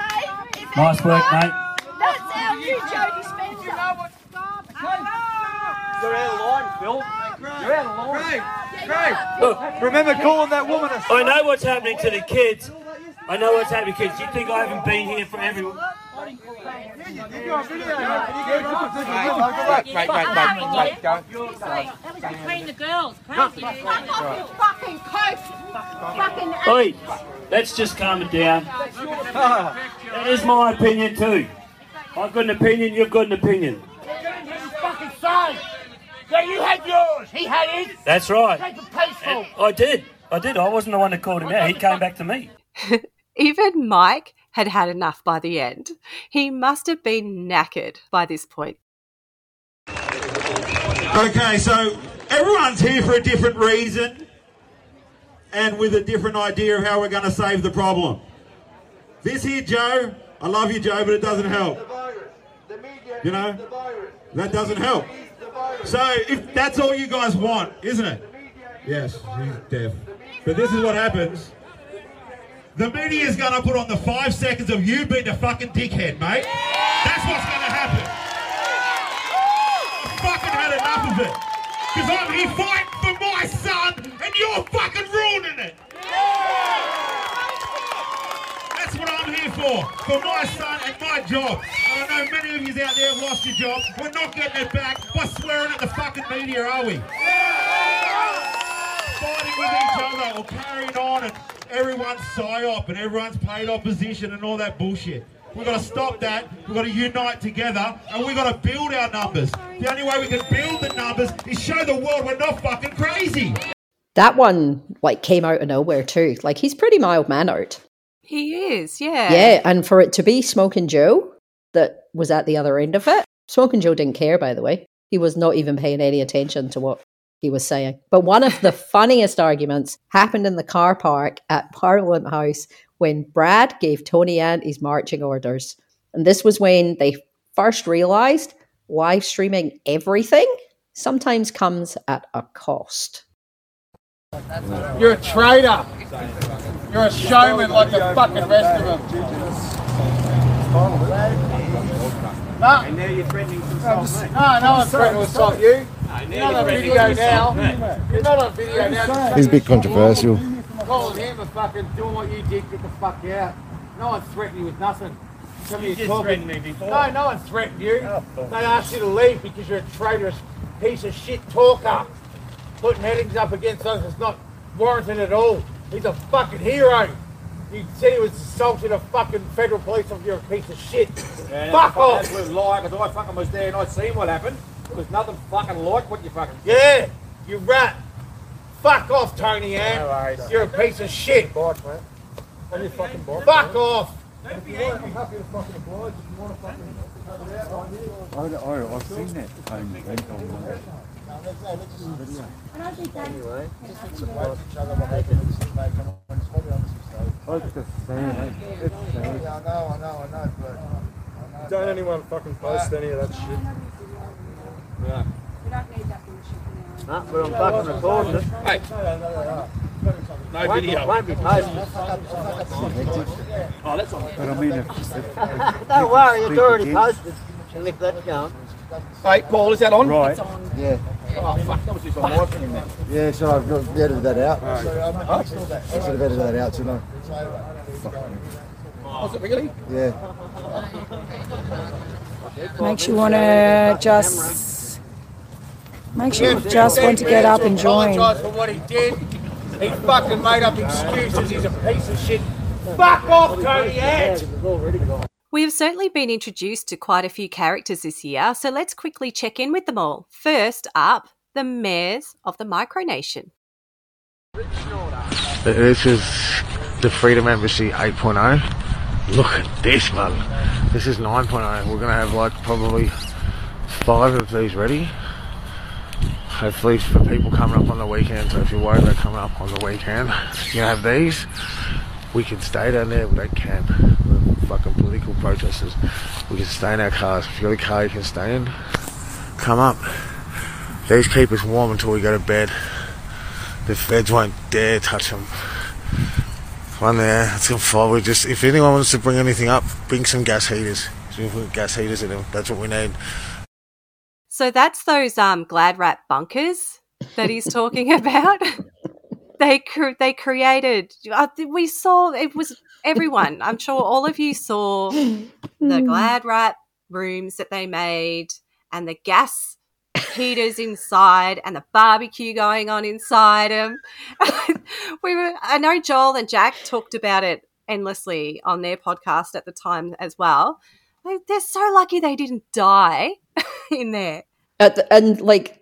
[SPEAKER 35] nice work, mate.
[SPEAKER 41] That's our new Jodie Spencer.
[SPEAKER 58] You're out of line, Phil. You're out of line.
[SPEAKER 35] Craig,
[SPEAKER 58] Look, remember calling that woman a
[SPEAKER 35] I know what's happening to the kids. I know what's happening to kids. You think I haven't been here for everyone?
[SPEAKER 58] Right, right, right, right.
[SPEAKER 39] That was between the girls. Crazy.
[SPEAKER 41] Fuck off, you fucking coach. Fucking
[SPEAKER 35] Oi, let's just calm it down. That is my opinion too. I've got an opinion, you've got an opinion.
[SPEAKER 55] fucking son. Yeah, you had yours. He had his.
[SPEAKER 35] That's right.
[SPEAKER 55] Keep it peaceful.
[SPEAKER 35] I did. I did. I wasn't the one that called him out. He came back to me.
[SPEAKER 9] Even Mike had had enough by the end. He must have been knackered by this point.
[SPEAKER 59] Okay, so everyone's here for a different reason and with a different idea of how we're going to save the problem. This here, Joe, I love you, Joe, but it doesn't help. You know? That doesn't help. So if that's all you guys want, isn't it? Yes, he's deaf. But this is what happens. The media is going to put on the five seconds of you being a fucking dickhead, mate. That's what's going to happen. I fucking had enough of it. Because I'm here fighting for my son and you're fucking ruining it. That's what I'm here for. For my son and my job. And I know many of you out there have lost your job. We're not getting it back by swearing at the fucking media, are we? Fighting with each other or carrying on and everyone's psyop and everyone's paid opposition and all that bullshit. We've got to stop that. We've got to unite together and we've got to build our numbers. The only way we can build the numbers is show the world we're not fucking crazy.
[SPEAKER 8] That one like came out of nowhere too. Like he's pretty mild mannered.
[SPEAKER 9] He is, yeah.
[SPEAKER 8] Yeah, and for it to be Smoking Joe that was at the other end of it, Smoking Joe didn't care, by the way. He was not even paying any attention to what he was saying. But one of the funniest arguments happened in the car park at Parliament House when Brad gave Tony Ant his marching orders. And this was when they first realised live streaming everything sometimes comes at a cost.
[SPEAKER 55] You're a traitor. You're a showman like the fucking rest of them. No.
[SPEAKER 59] And now you're threatening to insult me.
[SPEAKER 55] No, no one's threatening to assault you.
[SPEAKER 59] Now
[SPEAKER 55] You're
[SPEAKER 59] you're
[SPEAKER 55] not on video now. You're not on video now.
[SPEAKER 60] He's a bit controversial.
[SPEAKER 55] Calling him a fucking doing what you did, get the fuck out. No one's threatened you with nothing.
[SPEAKER 61] Somebody
[SPEAKER 62] You just
[SPEAKER 61] talking-
[SPEAKER 62] threatened me before.
[SPEAKER 61] No, no one threatened you. Oh, they asked you to leave because you're a traitorous piece of shit talker. Putting headings up against us is not warranted at all. He's a fucking hero. You said he was assaulted a fucking federal police officer. You're a piece of shit. Fuck Fuck off. off.
[SPEAKER 62] Absolute lie, because I fucking was there and I seen what happened. It was nothing fucking like what you fucking
[SPEAKER 61] Yeah, you rat. Fuck off, Tony Ann.
[SPEAKER 62] No worries.
[SPEAKER 61] You're a piece of shit.
[SPEAKER 62] Bite, mate. On your fucking bite.
[SPEAKER 61] Fuck off.
[SPEAKER 62] Don't be angry. I'm happy to fucking oblige if you want to fucking have it out right here.
[SPEAKER 63] I, I, I've seen that home event on.
[SPEAKER 62] Anyway, just support each other what happened.
[SPEAKER 63] I just saying, oh, it's eh? sad.
[SPEAKER 62] Yeah, I know, I know, I know, but... Don't anyone fucking post any of that shit. Yeah.
[SPEAKER 61] Nah, but I'm fucking recording it.
[SPEAKER 62] Hey. No
[SPEAKER 61] Won't-
[SPEAKER 62] video.
[SPEAKER 61] Won't be posted.
[SPEAKER 62] Oh, that's all right.
[SPEAKER 63] But I mean, if, if, if
[SPEAKER 61] Don't worry, it's
[SPEAKER 63] people
[SPEAKER 61] already
[SPEAKER 63] get-
[SPEAKER 61] posted. And if that's going.
[SPEAKER 62] Hey, Paul, is that on?
[SPEAKER 63] Right. Yeah.
[SPEAKER 62] Oh, fuck, that was just on my phone there.
[SPEAKER 63] Yeah, so I've got edited that out.
[SPEAKER 62] Right.
[SPEAKER 63] I should have edited that out, shouldn't
[SPEAKER 62] Was oh, it really?
[SPEAKER 63] Yeah.
[SPEAKER 64] Makes you want to just. Makes you just want to get up and join.
[SPEAKER 61] Apologise for what he did. He fucking made up excuses. He's a piece of shit. Fuck off, Tony Ant.
[SPEAKER 9] We have certainly been introduced to quite a few characters this year, so let's quickly check in with them all. First up, the mayors of the micronation.
[SPEAKER 60] This is the Freedom Embassy 8.0. Look at this, man. This is 9.0. We're gonna have like probably five of these ready. Hopefully for people coming up on the weekend. So if you're worried about coming up on the weekend, you have these. We can stay down there, they can. We're fucking political protesters. We can stay in our cars. If you got a car you can stay in, come up. These keep us warm until we go to bed. The feds won't dare touch them. One there, it's on fire. We just, if anyone wants to bring anything up, bring some gas heaters. So we put gas heaters in them. That's what we need.
[SPEAKER 9] So that's those um, Glad Wrap bunkers that he's talking about. they they created. Uh, we saw it was everyone. I'm sure all of you saw the Glad Wrap rooms that they made and the gas heaters inside and the barbecue going on inside them. we were. I know Joel and Jack talked about it endlessly on their podcast at the time as well. They're so lucky they didn't die in there.
[SPEAKER 8] The, and like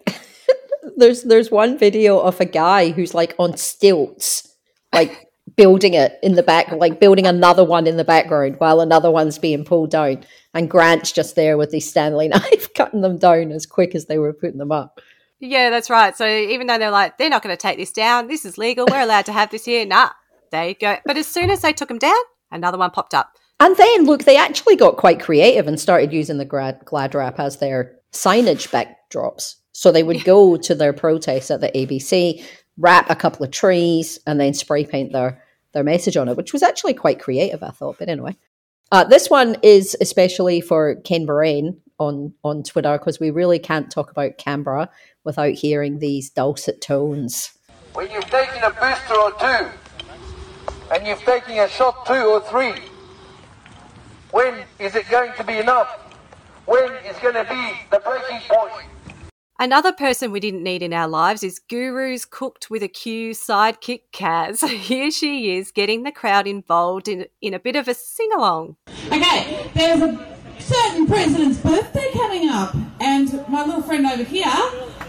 [SPEAKER 8] there's there's one video of a guy who's like on stilts like building it in the back like building another one in the background while another one's being pulled down and grant's just there with his stanley knife cutting them down as quick as they were putting them up
[SPEAKER 9] Yeah, that's right. So even though they're like, they're not going to take this down, this is legal, we're allowed to have this here. Nah, there you go. But as soon as they took them down, another one popped up.
[SPEAKER 8] And then look they actually got quite creative and started using the glad, glad wrap as their signage backdrops. So they would go to their protests at the abc wrap a couple of trees and then spray paint their their message on it which was actually quite creative i thought but anyway. Uh, this one is especially for ken Bahrain on on twitter because we really can't talk about canberra without hearing these dulcet tones.
[SPEAKER 61] When you've taken a booster or two, and you've taken a shot two or three, when is it going to be enough? When is going to be the breaking point?
[SPEAKER 9] Another person we didn't need in our lives is Guru's cooked with a Q sidekick Kaz. Here she is getting the crowd involved in, in a bit of a sing along.
[SPEAKER 65] Okay, there's a certain president's birthday coming up, and my little friend over here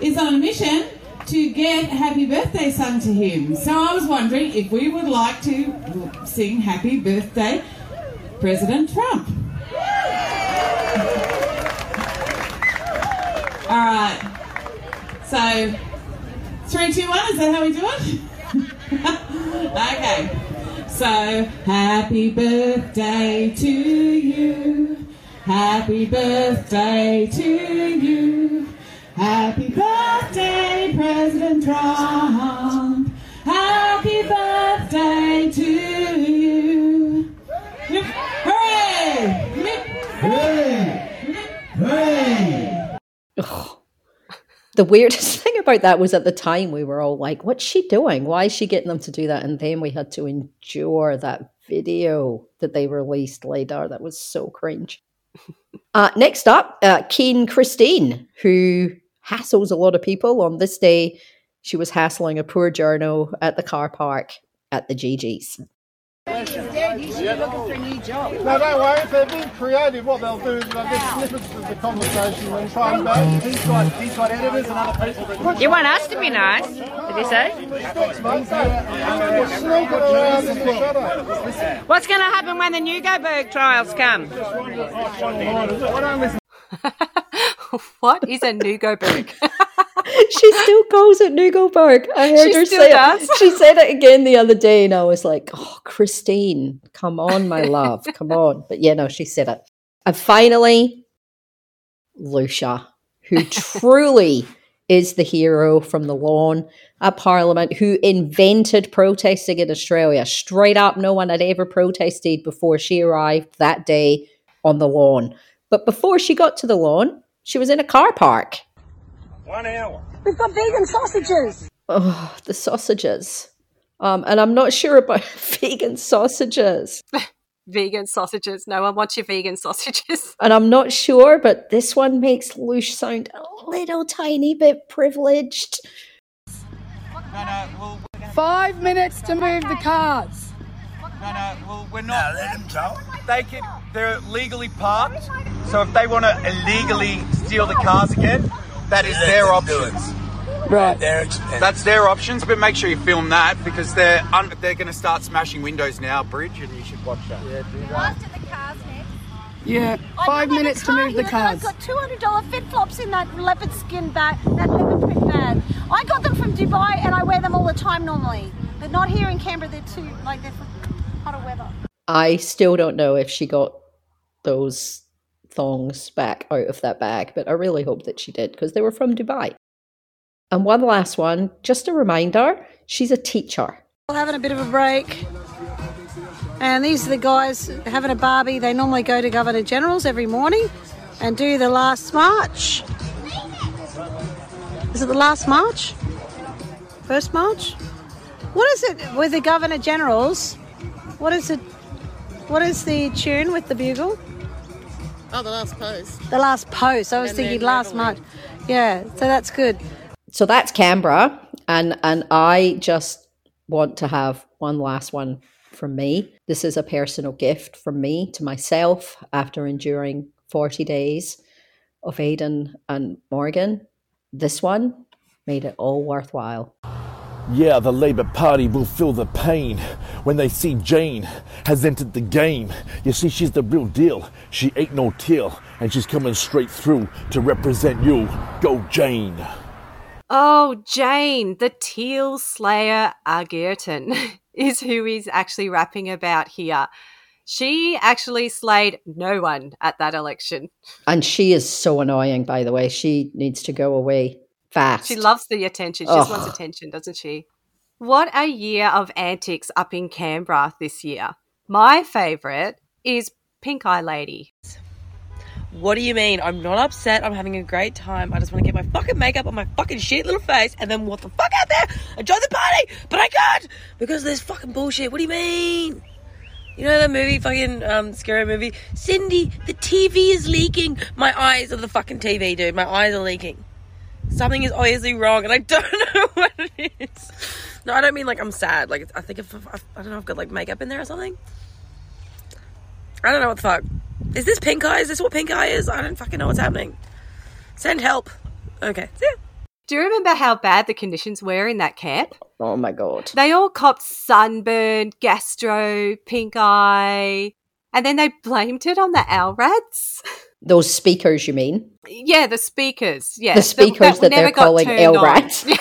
[SPEAKER 65] is on a mission to get happy birthday sung to him. So I was wondering if we would like to sing happy birthday, President Trump. All right. So, three, two, one. Is that how we do it? okay. So, happy birthday to you. Happy birthday to you. Happy birthday, President Trump. Happy birthday
[SPEAKER 8] the weirdest thing about that was at the time we were all like, what's she doing? Why is she getting them to do that? And then we had to endure that video that they released later that was so cringe. Uh, next up, uh, Keen Christine, who hassles a lot of people. On this day, she was hassling a poor journo at the car park at the GG's.
[SPEAKER 62] Dad, you should be looking for a new job. No, don't worry. If they're being creative, what they'll do is they'll get snippets of the conversation and try and back. Mm. He's got, he's got editors and other people that...
[SPEAKER 39] You want us to be nice, did you say? What's going to happen when the Newgoberg trials come?
[SPEAKER 9] what is a Nugoberg?
[SPEAKER 8] she still calls it Nugelberg. I heard
[SPEAKER 9] She
[SPEAKER 8] her say
[SPEAKER 9] does?
[SPEAKER 8] it. She said it again the other day, and I was like, "Oh, Christine, come on, my love, come on." But yeah, no, she said it. And finally, Lucia, who truly is the hero from the lawn at Parliament, who invented protesting in Australia. Straight up, no one had ever protested before she arrived that day on the lawn. But before she got to the lawn, she was in a car park.
[SPEAKER 62] One hour.
[SPEAKER 41] We've got vegan sausages.
[SPEAKER 8] Oh, the sausages. Um, and I'm not sure about vegan sausages.
[SPEAKER 9] vegan sausages. No one wants your vegan sausages.
[SPEAKER 8] And I'm not sure, but this one makes Lush sound a little tiny bit privileged.
[SPEAKER 66] Five minutes to move the cars.
[SPEAKER 55] No, no, well, we're not. let them go. They can. They're legally parked. So if they want to illegally steal the cars again, that is their options.
[SPEAKER 66] Right.
[SPEAKER 55] That's their options. But make sure you film that because they're un- they're going to start smashing windows now, Bridge, and you should watch that. Yeah, do
[SPEAKER 41] After the cars next.
[SPEAKER 66] Yeah, five
[SPEAKER 41] got
[SPEAKER 66] minutes to move the
[SPEAKER 41] here that
[SPEAKER 66] cars.
[SPEAKER 41] I've got two hundred dollar fit flops in that leopard skin bag, that leopard print bag. I got them from Dubai, and I wear them all the time normally. They're not here in Canberra. They're too like they're for hotter weather.
[SPEAKER 8] I still don't know if she got those thongs back out of that bag, but I really hope that she did because they were from Dubai. And one last one, just a reminder she's a teacher.
[SPEAKER 41] We're having a bit of a break. And these are the guys having a barbie. They normally go to Governor General's every morning and do the last march. Is it the last march? First march? What is it with the Governor General's? What is it? What is the tune with the bugle?
[SPEAKER 67] Oh, the last post.
[SPEAKER 41] The last post. I was
[SPEAKER 67] And
[SPEAKER 41] thinking last march. Yeah, so that's good.
[SPEAKER 8] So that's Canberra, and and I just want to have one last one from me. This is a personal gift from me to myself after enduring 40 days of Aidan and Morgan. This one made it all worthwhile.
[SPEAKER 68] Yeah, the Labour Party will feel the pain when they see Jane has entered the game. You see, she's the real deal. She ain't no teal, and she's coming straight through to represent you. Go, Jane.
[SPEAKER 9] Oh, Jane, the Teal Slayer Argerton is who he's actually rapping about here. She actually slayed no one at that election.
[SPEAKER 8] And she is so annoying, by the way. She needs to go away fast.
[SPEAKER 9] She loves the attention. She just wants attention, doesn't she? What a year of antics up in Canberra this year. My favourite is Pink Eye Lady.
[SPEAKER 67] What do you mean? I'm not upset. I'm having a great time. I just want to get my fucking makeup on my fucking shit little face and then walk the fuck out there and join the party. But I can't because there's fucking bullshit. What do you mean? You know that movie, fucking um, scary movie? Cindy, the TV is leaking. My eyes are the fucking TV, dude. My eyes are leaking. Something is obviously wrong and I don't know what it is. No, I don't mean like I'm sad. Like, I think if, I don't know, I've got like makeup in there or something. I don't know what the fuck. Is this pink eye? Is this what pink eye is? I don't fucking know what's happening. Send help. Okay. See ya.
[SPEAKER 9] Do you remember how bad the conditions were in that camp?
[SPEAKER 8] Oh my god.
[SPEAKER 9] They all copped sunburn, gastro, pink eye, and then they blamed it on the LRADs.
[SPEAKER 8] Those speakers, you mean?
[SPEAKER 9] Yeah, the speakers. Yeah,
[SPEAKER 8] The speakers that they're
[SPEAKER 9] never got
[SPEAKER 8] calling LRADs.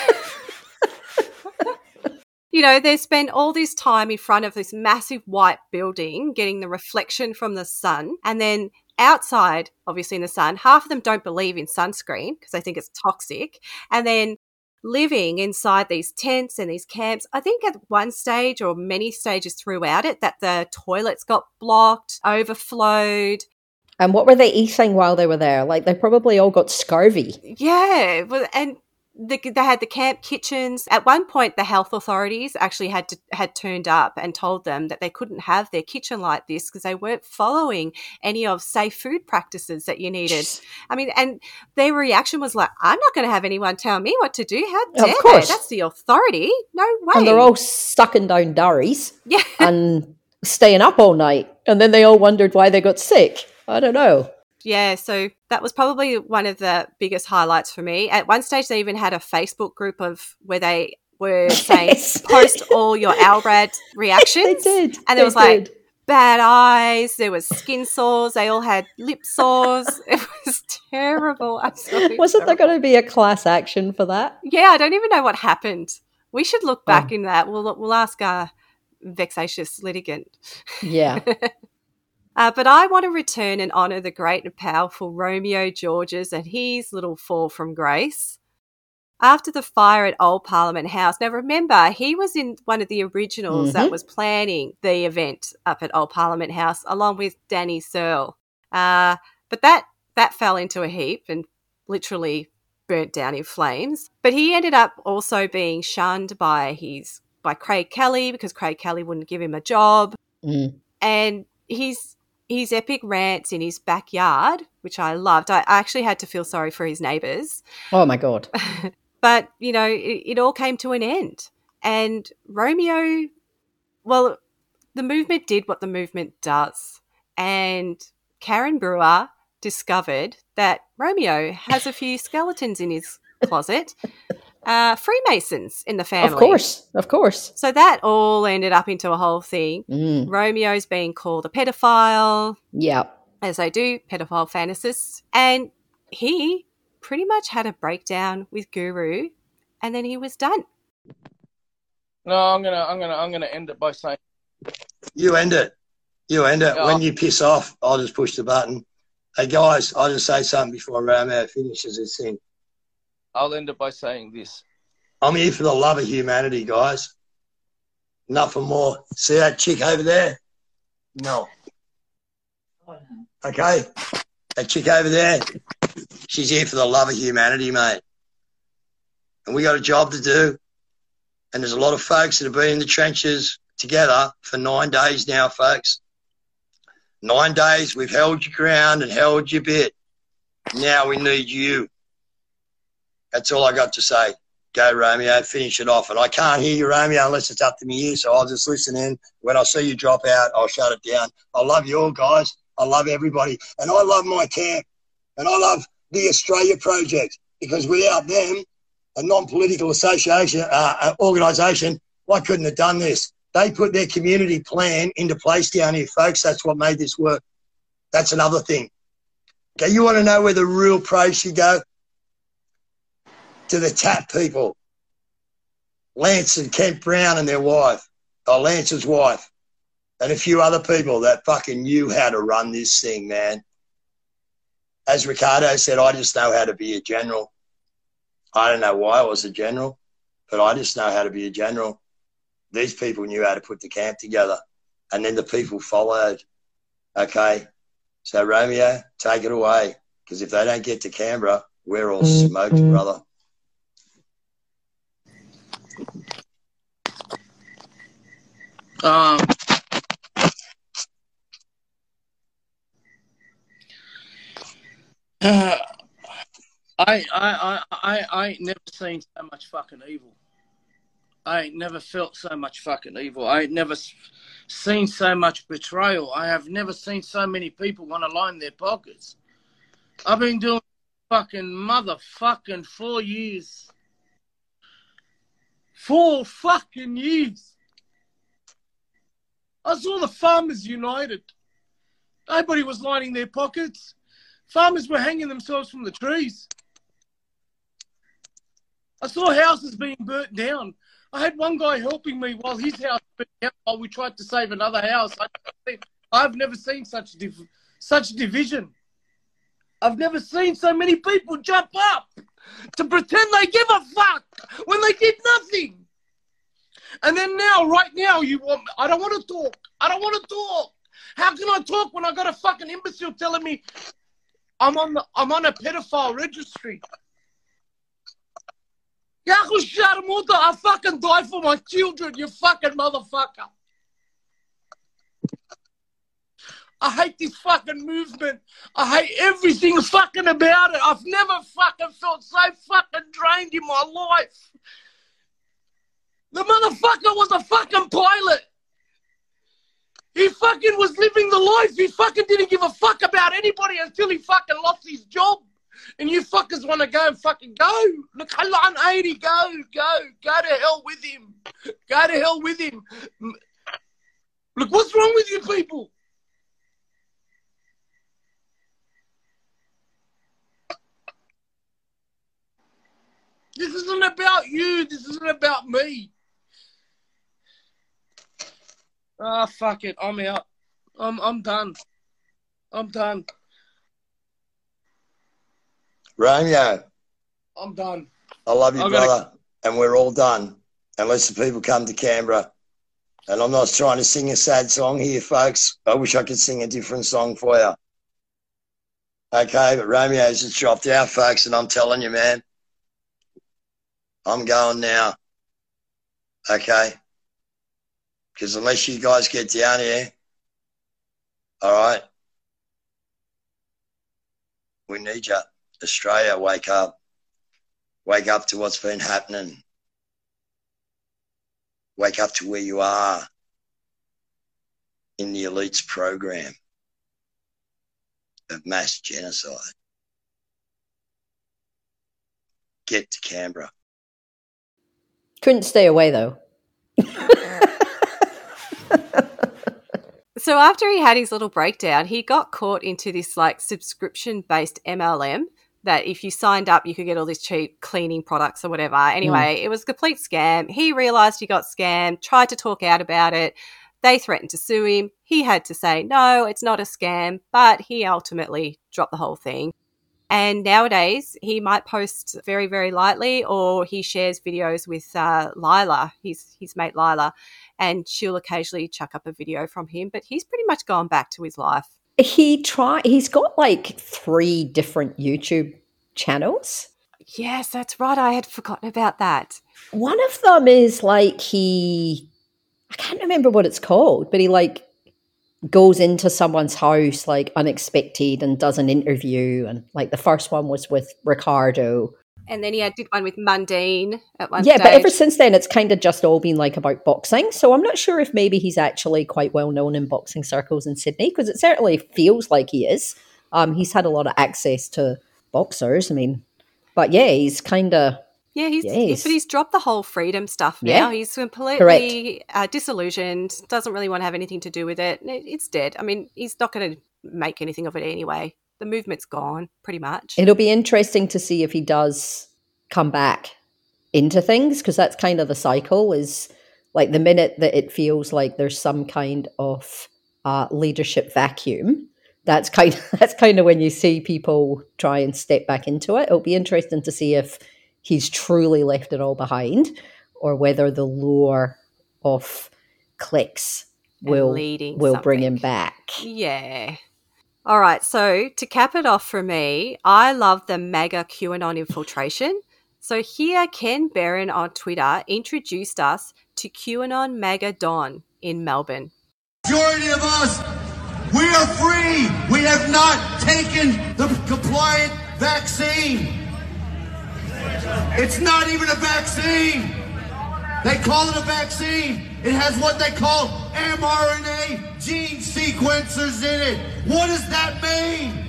[SPEAKER 9] you know, they spent all this time in front of this massive white building getting the reflection from the sun. And then outside, obviously in the sun, half of them don't believe in sunscreen because they think it's toxic. And then living inside these tents and these camps, I think at one stage or many stages throughout it, that the toilets got blocked, overflowed.
[SPEAKER 8] And what were they eating while they were there? Like they probably all got scurvy.
[SPEAKER 9] Yeah, well, and the, they had the camp kitchens. At one point, the health authorities actually had to, had turned up and told them that they couldn't have their kitchen like this because they weren't following any of safe food practices that you needed. I mean, and their reaction was like, "I'm not going to have anyone tell me what to do. How dare they? That's the authority. No way."
[SPEAKER 8] And they're all sucking down durries
[SPEAKER 9] yeah.
[SPEAKER 8] and staying up all night. And then they all wondered why they got sick. I don't know.
[SPEAKER 9] Yeah, so that was probably one of the biggest highlights for me. At one stage, they even had a Facebook group of where they were saying, "Post all your LRAD reactions."
[SPEAKER 8] they did.
[SPEAKER 9] and there was like
[SPEAKER 8] did.
[SPEAKER 9] bad eyes. There was skin sores. They all had lip sores. It was terrible. Absolutely.
[SPEAKER 8] Wasn't there going to be a class action for that?
[SPEAKER 9] Yeah, I don't even know what happened. We should look back
[SPEAKER 8] Oh.
[SPEAKER 9] in that. We'll we'll ask our vexatious litigant.
[SPEAKER 8] Yeah.
[SPEAKER 9] Uh, but I want to return and honour the great and powerful Romeo Georges and his little fall from grace. After the fire at Old Parliament House, now remember, he was in one of the originals
[SPEAKER 8] Mhm.
[SPEAKER 9] that was planning the event up at Old Parliament House, along with Danny Searle. Uh, but that that fell into a heap and literally burnt down in flames. But he ended up also being shunned by his by Craig Kelly because Craig Kelly wouldn't give him a job
[SPEAKER 8] Mm.
[SPEAKER 9] and his his epic rants in his backyard, which I loved. I, actually had to feel sorry for his neighbours,
[SPEAKER 8] Oh my God.
[SPEAKER 9] but you know, it, it all came to an end. And Romeo, well, the movement did what the movement does, and Karen Brewer discovered that Romeo has a few skeletons in his closet. Uh, Freemasons in the family.
[SPEAKER 8] Of course. Of course.
[SPEAKER 9] So that all ended up into a whole thing.
[SPEAKER 8] Mm.
[SPEAKER 9] Romeo's being called a pedophile,
[SPEAKER 8] Yeah.
[SPEAKER 9] as they do, pedophile fantasists. And he pretty much had a breakdown with Guru and then he was done.
[SPEAKER 69] No, I'm gonna, I'm gonna, I'm gonna end it by saying,
[SPEAKER 70] You end it. You end it.
[SPEAKER 69] Yeah.
[SPEAKER 70] When you piss off, I'll just push the button. Hey guys, I'll just say something before Romeo finishes his thing.
[SPEAKER 69] I'll end it by saying this.
[SPEAKER 70] I'm here for the love of humanity, guys. Nothing more. See that chick over there? No. Okay. That chick over there, she's here for the love of humanity, mate. And we got a job to do. And there's a lot of folks that have been in the trenches together for nine days now, folks. Nine days, we've held your ground and held your bit. Now we need you. That's all I got to say. Go, Romeo, finish it off. And I can't hear you, Romeo, unless it's up to me here, so I'll just listen in. When I see you drop out, I'll shut it down. I love you all, guys. I love everybody. And I love my camp. And I love the Australia Project because without them, a non-political association, uh, uh, organisation, I couldn't have done this. They put their community plan into place down here, folks. That's what made this work. That's another thing. Okay, you want to know where the real pros should go? To the tap people. Lance and Kent Brown and their wife, or Lance's wife, and a few other people that fucking knew how to run this thing, man. As Riccardo said, I just know how to be a general. I don't know why I was a general, but I just know how to be a general. These people knew how to put the camp together, and then the people followed. Okay, so Romeo, take it away, because if they don't get to Canberra, we're all mm-hmm. smoked, brother.
[SPEAKER 69] Um, uh, I, I, I, I, I ain't never seen so much fucking evil. I ain't never felt so much fucking evil. I ain't never seen so much betrayal. I have never seen so many people want to line their pockets. I've been doing fucking motherfucking four years. Four fucking years. I saw the Farmers United. Nobody was lining their pockets. Farmers were hanging themselves from the trees. I saw houses being burnt down. I had one guy helping me while his house burnt down while we tried to save another house. I've never seen such div- such division. I've never seen so many people jump up to pretend they give a fuck when they did nothing. And then now, right now, you want I don't want to talk. I don't want to talk. How can I talk when I got a fucking imbecile telling me I'm on the I'm on a pedophile registry? I fucking die for my children, you fucking motherfucker. I hate this fucking movement. I hate everything fucking about it. I've never fucking felt so fucking drained in my life. The motherfucker was a fucking pilot. He fucking was living the life. He fucking didn't give a fuck about anybody until he fucking lost his job. And you fuckers want to go and fucking go. Look, Halan 80, go, go, go to hell with him. Go to hell with him. Look, what's wrong with you people? This isn't about you. This isn't about me. Ah, fuck it. I'm out. I'm I'm done. I'm done.
[SPEAKER 71] Romeo,
[SPEAKER 69] I'm done.
[SPEAKER 71] I love you,
[SPEAKER 69] I'm gonna-
[SPEAKER 71] brother, and we're all done unless the people come to Canberra. And I'm not trying to sing a sad song here, folks. I wish I could sing a different song for you. Okay, but Romeo's just dropped out, folks, and I'm telling you, man, I'm going now. Okay? Because unless you guys get down here, all right, we need you. Australia, wake up. Wake up to what's been happening. Wake up to where you are in the elites program of mass genocide. Get to Canberra.
[SPEAKER 8] Couldn't stay away though.
[SPEAKER 9] So after he had his little breakdown, he got caught into this like subscription based MLM that if you signed up, you could get all these cheap cleaning products or whatever. Mm. Anyway, it was a complete scam. He realized he got scammed, tried to talk out about it. They threatened to sue him. He had to say, no, it's not a scam, but he ultimately dropped the whole thing. And nowadays, he might post very, very lightly, or he shares videos with uh, Lila, his his mate Lila, and she'll occasionally chuck up a video from him. But he's pretty much gone back to his life.
[SPEAKER 8] He try he's got like three different YouTube channels.
[SPEAKER 9] Yes, that's right. I had forgotten about that.
[SPEAKER 8] One of them is like he I can't remember what it's called, but he like goes into someone's house like unexpected and does an interview and like the first one was with Riccardo.
[SPEAKER 9] And then he had did one with Mundine at one
[SPEAKER 8] yeah,
[SPEAKER 9] stage.
[SPEAKER 8] but ever since then it's kind of just all been like about boxing. So I'm not sure if maybe he's actually quite well known in boxing circles in Sydney because it certainly feels like he is. Um he's had a lot of access to boxers. I mean, but yeah, he's kind of
[SPEAKER 9] Yeah, he's,
[SPEAKER 8] Yes.
[SPEAKER 9] but he's dropped the whole freedom stuff
[SPEAKER 8] Yeah.
[SPEAKER 9] now. He's completely uh, disillusioned. Doesn't really want to have anything to do with it. It- It's dead. I mean, he's not going to make anything of it anyway. The movement's gone, pretty much.
[SPEAKER 8] It'll be interesting to see if he does come back into things because that's kind of the cycle is like the minute that it feels like there's some kind of uh, leadership vacuum that's kind that's kind of when you see people try and step back into it it'll be interesting to see if he's truly left it all behind or whether the lure of clicks
[SPEAKER 9] And
[SPEAKER 8] will
[SPEAKER 9] leading
[SPEAKER 8] will bring him back
[SPEAKER 9] Yeah. All right. So to cap it off for me, I love the MAGA QAnon infiltration. So here, Ken Barron on Twitter introduced us to QAnon MAGA Don in Melbourne.
[SPEAKER 47] Majority of us, we are free. We have not taken the compliant vaccine. It's not even a vaccine. They call it a vaccine. It has what they call mRNA gene sequencers in it. What does that mean?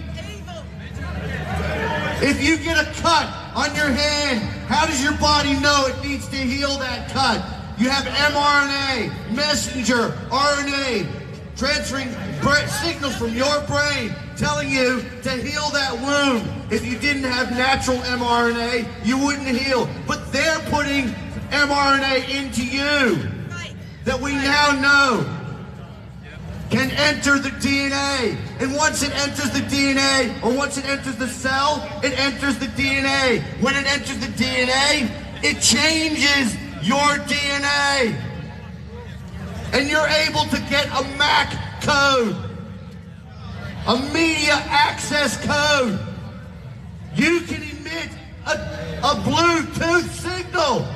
[SPEAKER 47] If you get a cut on your hand, how does your body know it needs to heal that cut? You have mRNA, messenger, RNA, transferring signals from your brain telling you to heal that wound. If you didn't have natural mRNA, you wouldn't heal. But they're putting mRNA into you that we now know can enter the DNA. And once it enters the DNA, or once it enters the cell, it enters the DNA. When it enters the DNA, it changes your DNA. And you're able to get a MAC code, a media access code. You can emit a, a Bluetooth signal signal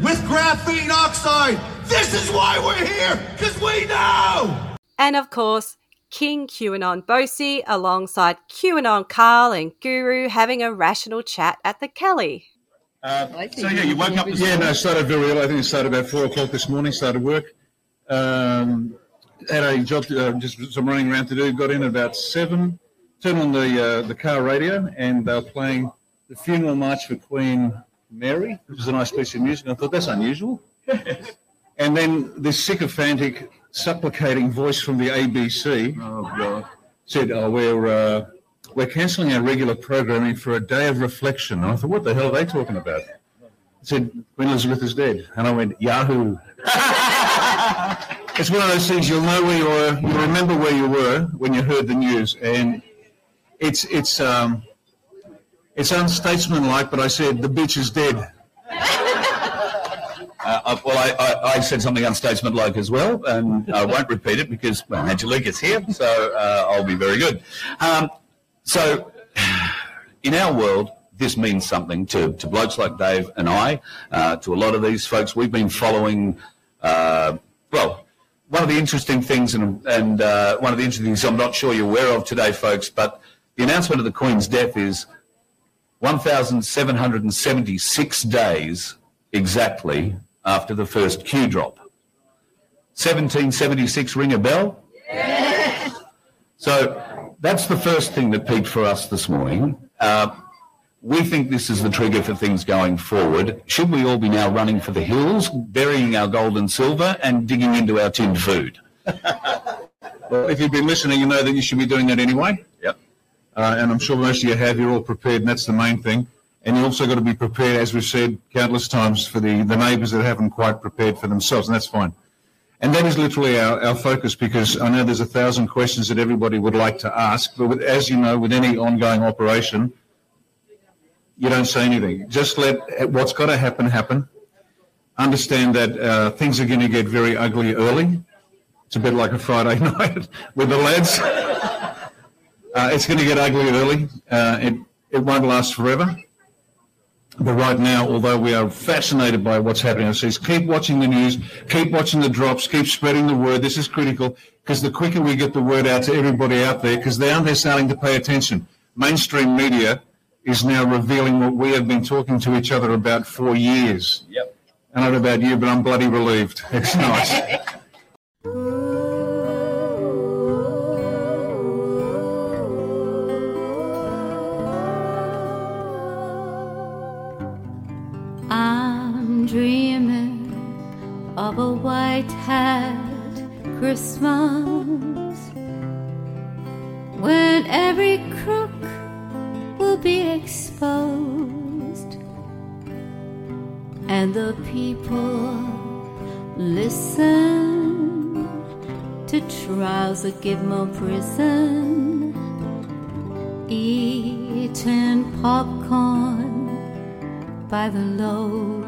[SPEAKER 47] with graphene oxide. This is why we're here, because we know.
[SPEAKER 9] And of course, King QAnon Bosi alongside QAnon Carl and Guru having a rational chat at the Kelly.
[SPEAKER 72] Uh, so yeah, you woke up this Yeah, no, started very early. I think it started about four o'clock this morning. Started work. Um, had a job, uh, just some running around to do. Got in at about seven. Turned on the uh, the car radio, and they were playing the funeral march for Queen Mary, which is a nice piece of music. I thought that's unusual. and then this sycophantic, supplicating voice from the ABC
[SPEAKER 73] Oh,
[SPEAKER 72] said, "Oh, we're uh, we're cancelling our regular programming for a day of reflection." And I thought, "What the hell are they talking about?" Said Queen Elizabeth is dead, and I went, "Yahoo!" it's one of those things you'll know where you were, you remember where you were when you heard the news, and it's it's um, it's unstatesmanlike, but I said the bitch is dead.
[SPEAKER 73] Uh, uh, well, I, I, I said something unstatesmanlike as well, and I won't repeat it because well, Angelica's here, so uh, I'll be very good. Um, so, in our world, this means something to, to blokes like Dave and I, uh, to a lot of these folks. We've been following, uh, well, one of the interesting things, and, and uh, one of the interesting things I'm not sure you're aware of today, folks, but the announcement of the Queen's death is 1,776 days exactly after the first Q drop. 1776 ring a bell? So that's the first thing that peaked for us this morning. Uh, we think this is the trigger for things going forward. Should we all be now running for the hills, burying our gold and silver, and digging into our tinned food?
[SPEAKER 72] Well, if you've been listening, you know that you should be doing that anyway.
[SPEAKER 73] Yep.
[SPEAKER 72] Uh, and I'm sure most of you have. You're all prepared, and that's the main thing. And you also got to be prepared, as we've said countless times, for the, the neighbours that haven't quite prepared for themselves, and that's fine. And that is literally our, our focus because I know there's a thousand questions that everybody would like to ask, but with, as you know, with any ongoing operation, you don't say anything. Just let what's got to happen happen. Understand that uh, things are going to get very ugly early. It's a bit like a Friday night with the lads. Uh, it's going to get ugly early. Uh, it, it won't last forever. But right now, although we are fascinated by what's happening overseas, keep watching the news, keep watching the drops, keep spreading the word. This is critical because the quicker we get the word out to everybody out there, because they're starting to pay attention. Mainstream media is now revealing what we have been talking to each other about for years.
[SPEAKER 73] Yep.
[SPEAKER 72] I don't know about you, but I'm bloody relieved. It's nice.
[SPEAKER 38] I'm dreaming of a white hat Christmas when every crook be exposed. And the people listen to trials that give more prison. Eating popcorn by the load.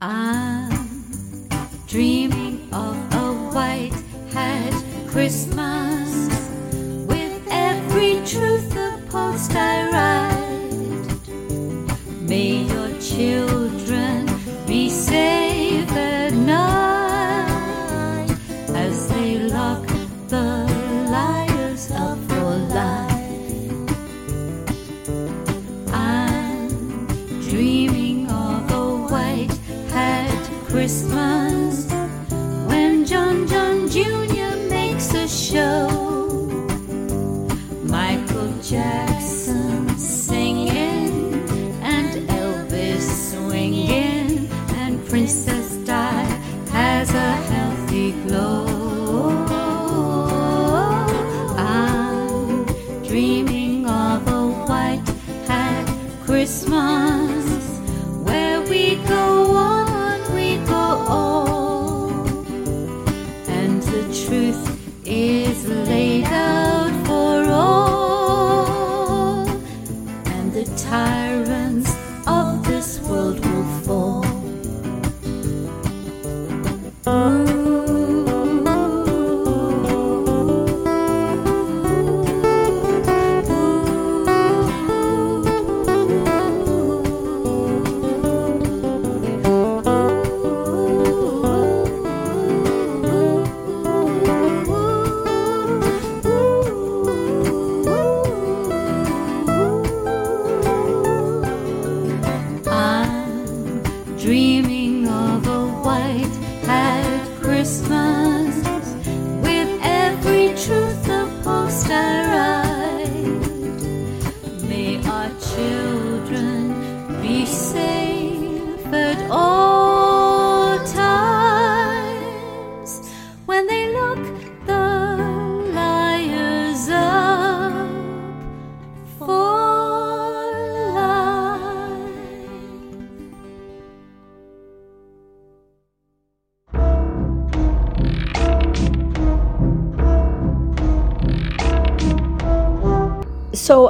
[SPEAKER 38] I'm dreaming of a white hat Christmas with every truth the post I write.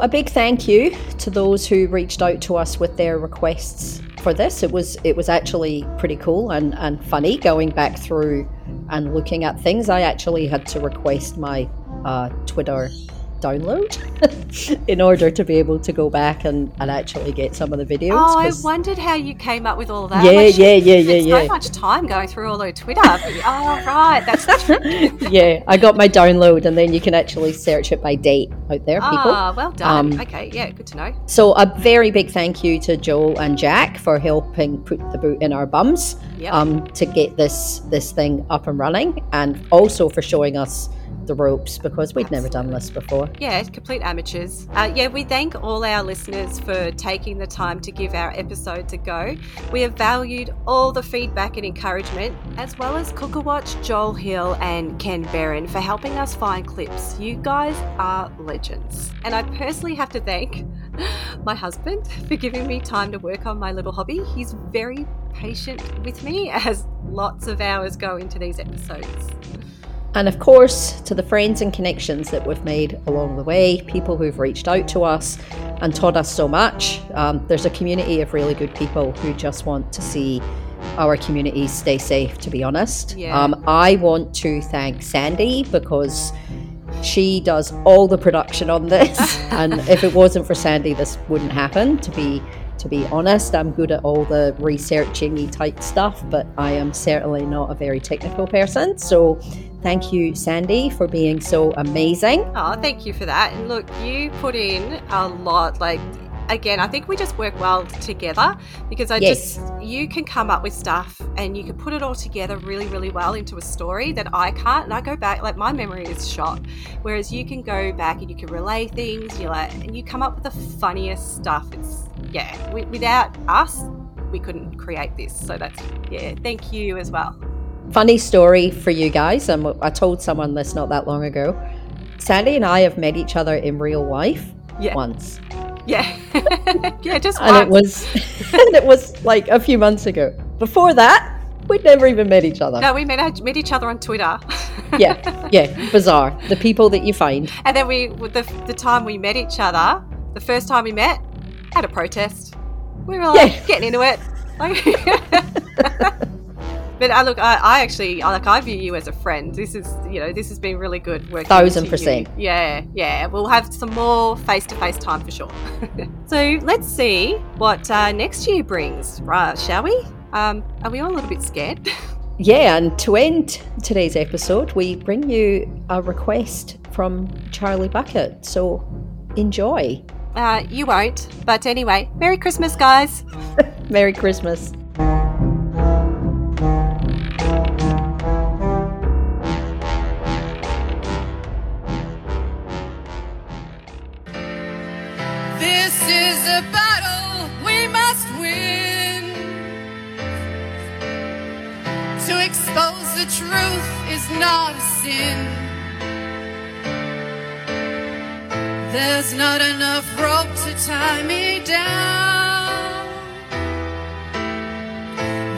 [SPEAKER 38] A
[SPEAKER 8] big thank you to those who reached out to us with their requests for this. It was it was actually pretty cool and, and funny going back through and looking at things. I actually had to request my uh, Twitter download in order to be able to go back and, and actually get some of the videos.
[SPEAKER 9] Oh, I wondered how you came up with all that.
[SPEAKER 8] Yeah,
[SPEAKER 9] Like,
[SPEAKER 8] yeah, yeah, yeah, yeah.
[SPEAKER 9] So much time going through all those Twitter. oh, right, that's that's
[SPEAKER 8] yeah, I got my download, and then you can actually search it by date out there, people.
[SPEAKER 9] Ah, well done.
[SPEAKER 8] Um,
[SPEAKER 9] okay, yeah, good to know.
[SPEAKER 8] So a very big thank you to Joel and Jack for helping put the boot in our bums
[SPEAKER 9] Yep.
[SPEAKER 8] um, to get this this thing up and running, and also for showing us the ropes because we'd never done this before.
[SPEAKER 9] Yeah, complete amateurs. Uh, yeah, we thank all our listeners for taking the time to give our episodes a go. We have valued all the feedback and encouragement, as well as Cooker Watch, Joel Hill, and Ken Barron for helping us find clips. You guys are legends. And I personally have to thank my husband for giving me time to work on my little hobby. He's very patient with me as lots of hours go into these episodes.
[SPEAKER 8] And of course, to the friends and connections that we've made along the way, people who've reached out to us and taught us so much. Um, there's a community of really good people who just want to see our communities stay safe, to be honest.
[SPEAKER 9] Yeah.
[SPEAKER 8] Um, I want to thank Sandee because she does all the production on this. and if it wasn't for Sandee, this wouldn't happen, to be to be honest, I'm good at all the researching type stuff, but I am certainly not a very technical person. So thank you, Sandee, for being so amazing.
[SPEAKER 9] Oh, thank you for that. And look, you put in a lot. Like, again, I think we just work well together because I
[SPEAKER 8] Yes.
[SPEAKER 9] just, you can come up with stuff and you can put it all together really, really well into a story that I can't. And I go back, like, my memory is shot. Whereas you can go back and you can relay things, you're like, and you come up with the funniest stuff. It's, yeah, wi- without us, we couldn't create this. So that's, yeah, thank you as well.
[SPEAKER 8] Funny story for you guys, and I told someone this not that long ago. Sandee and I have met each other in real life
[SPEAKER 9] Yeah.
[SPEAKER 8] once.
[SPEAKER 9] Yeah. yeah, just
[SPEAKER 8] and it was and it was like a few months ago. Before that, we'd never even met each other.
[SPEAKER 9] No, we met, met each other on Twitter.
[SPEAKER 8] Yeah, yeah, bizarre. The people that you find.
[SPEAKER 9] And then we, the, the time we met each other, the first time we met, at a protest. We were like getting into it. Like, but I look, I, I actually, I like, I view you as a friend. This is, you know, this has been really good working.
[SPEAKER 8] Thousand
[SPEAKER 9] with you.
[SPEAKER 8] percent.
[SPEAKER 9] Yeah, yeah. We'll have some more face to face time for sure. so let's see what uh, next year brings, right? Shall we? Um, are we all a little bit scared?
[SPEAKER 8] Yeah, and to end today's episode, we bring you a request from Charlie Bucket. So enjoy.
[SPEAKER 9] Uh, you won't. But anyway, Merry Christmas, guys.
[SPEAKER 8] Merry Christmas.
[SPEAKER 74] Is a battle we must win. To expose the truth is not a sin. There's not enough rope to tie me down.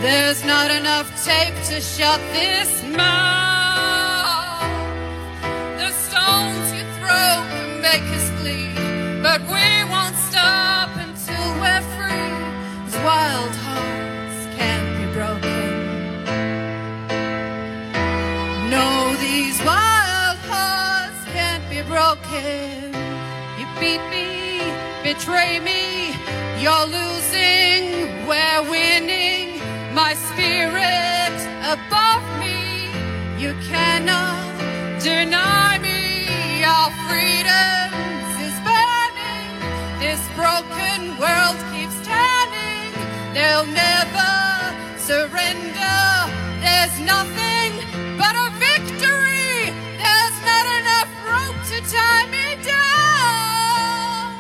[SPEAKER 74] There's not enough tape to shut this mouth. The stones you throw will make us bleed, but we won't wild hearts can't be broken. No, these wild hearts can't be broken. You beat me, betray me, you're losing, we're winning. My spirit above me, you cannot deny me. Our freedoms is burning. This broken world keeps. They'll never surrender. There's nothing but a victory. There's not enough rope to tie me down.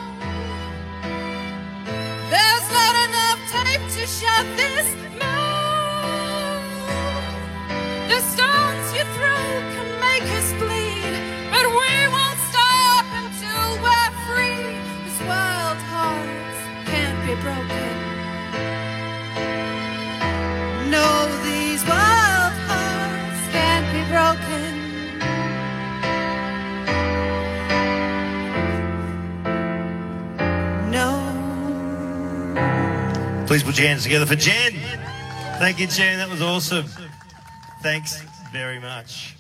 [SPEAKER 74] There's not enough tape to shut this mouth. The stones you throw can make us bleed, but we won't stop until we're free. This wild hearts can't be broken. No, these wild hearts can't be broken. No.
[SPEAKER 75] Please put your hands together for Jen. Thank you, Jen. That was awesome. Thanks very much.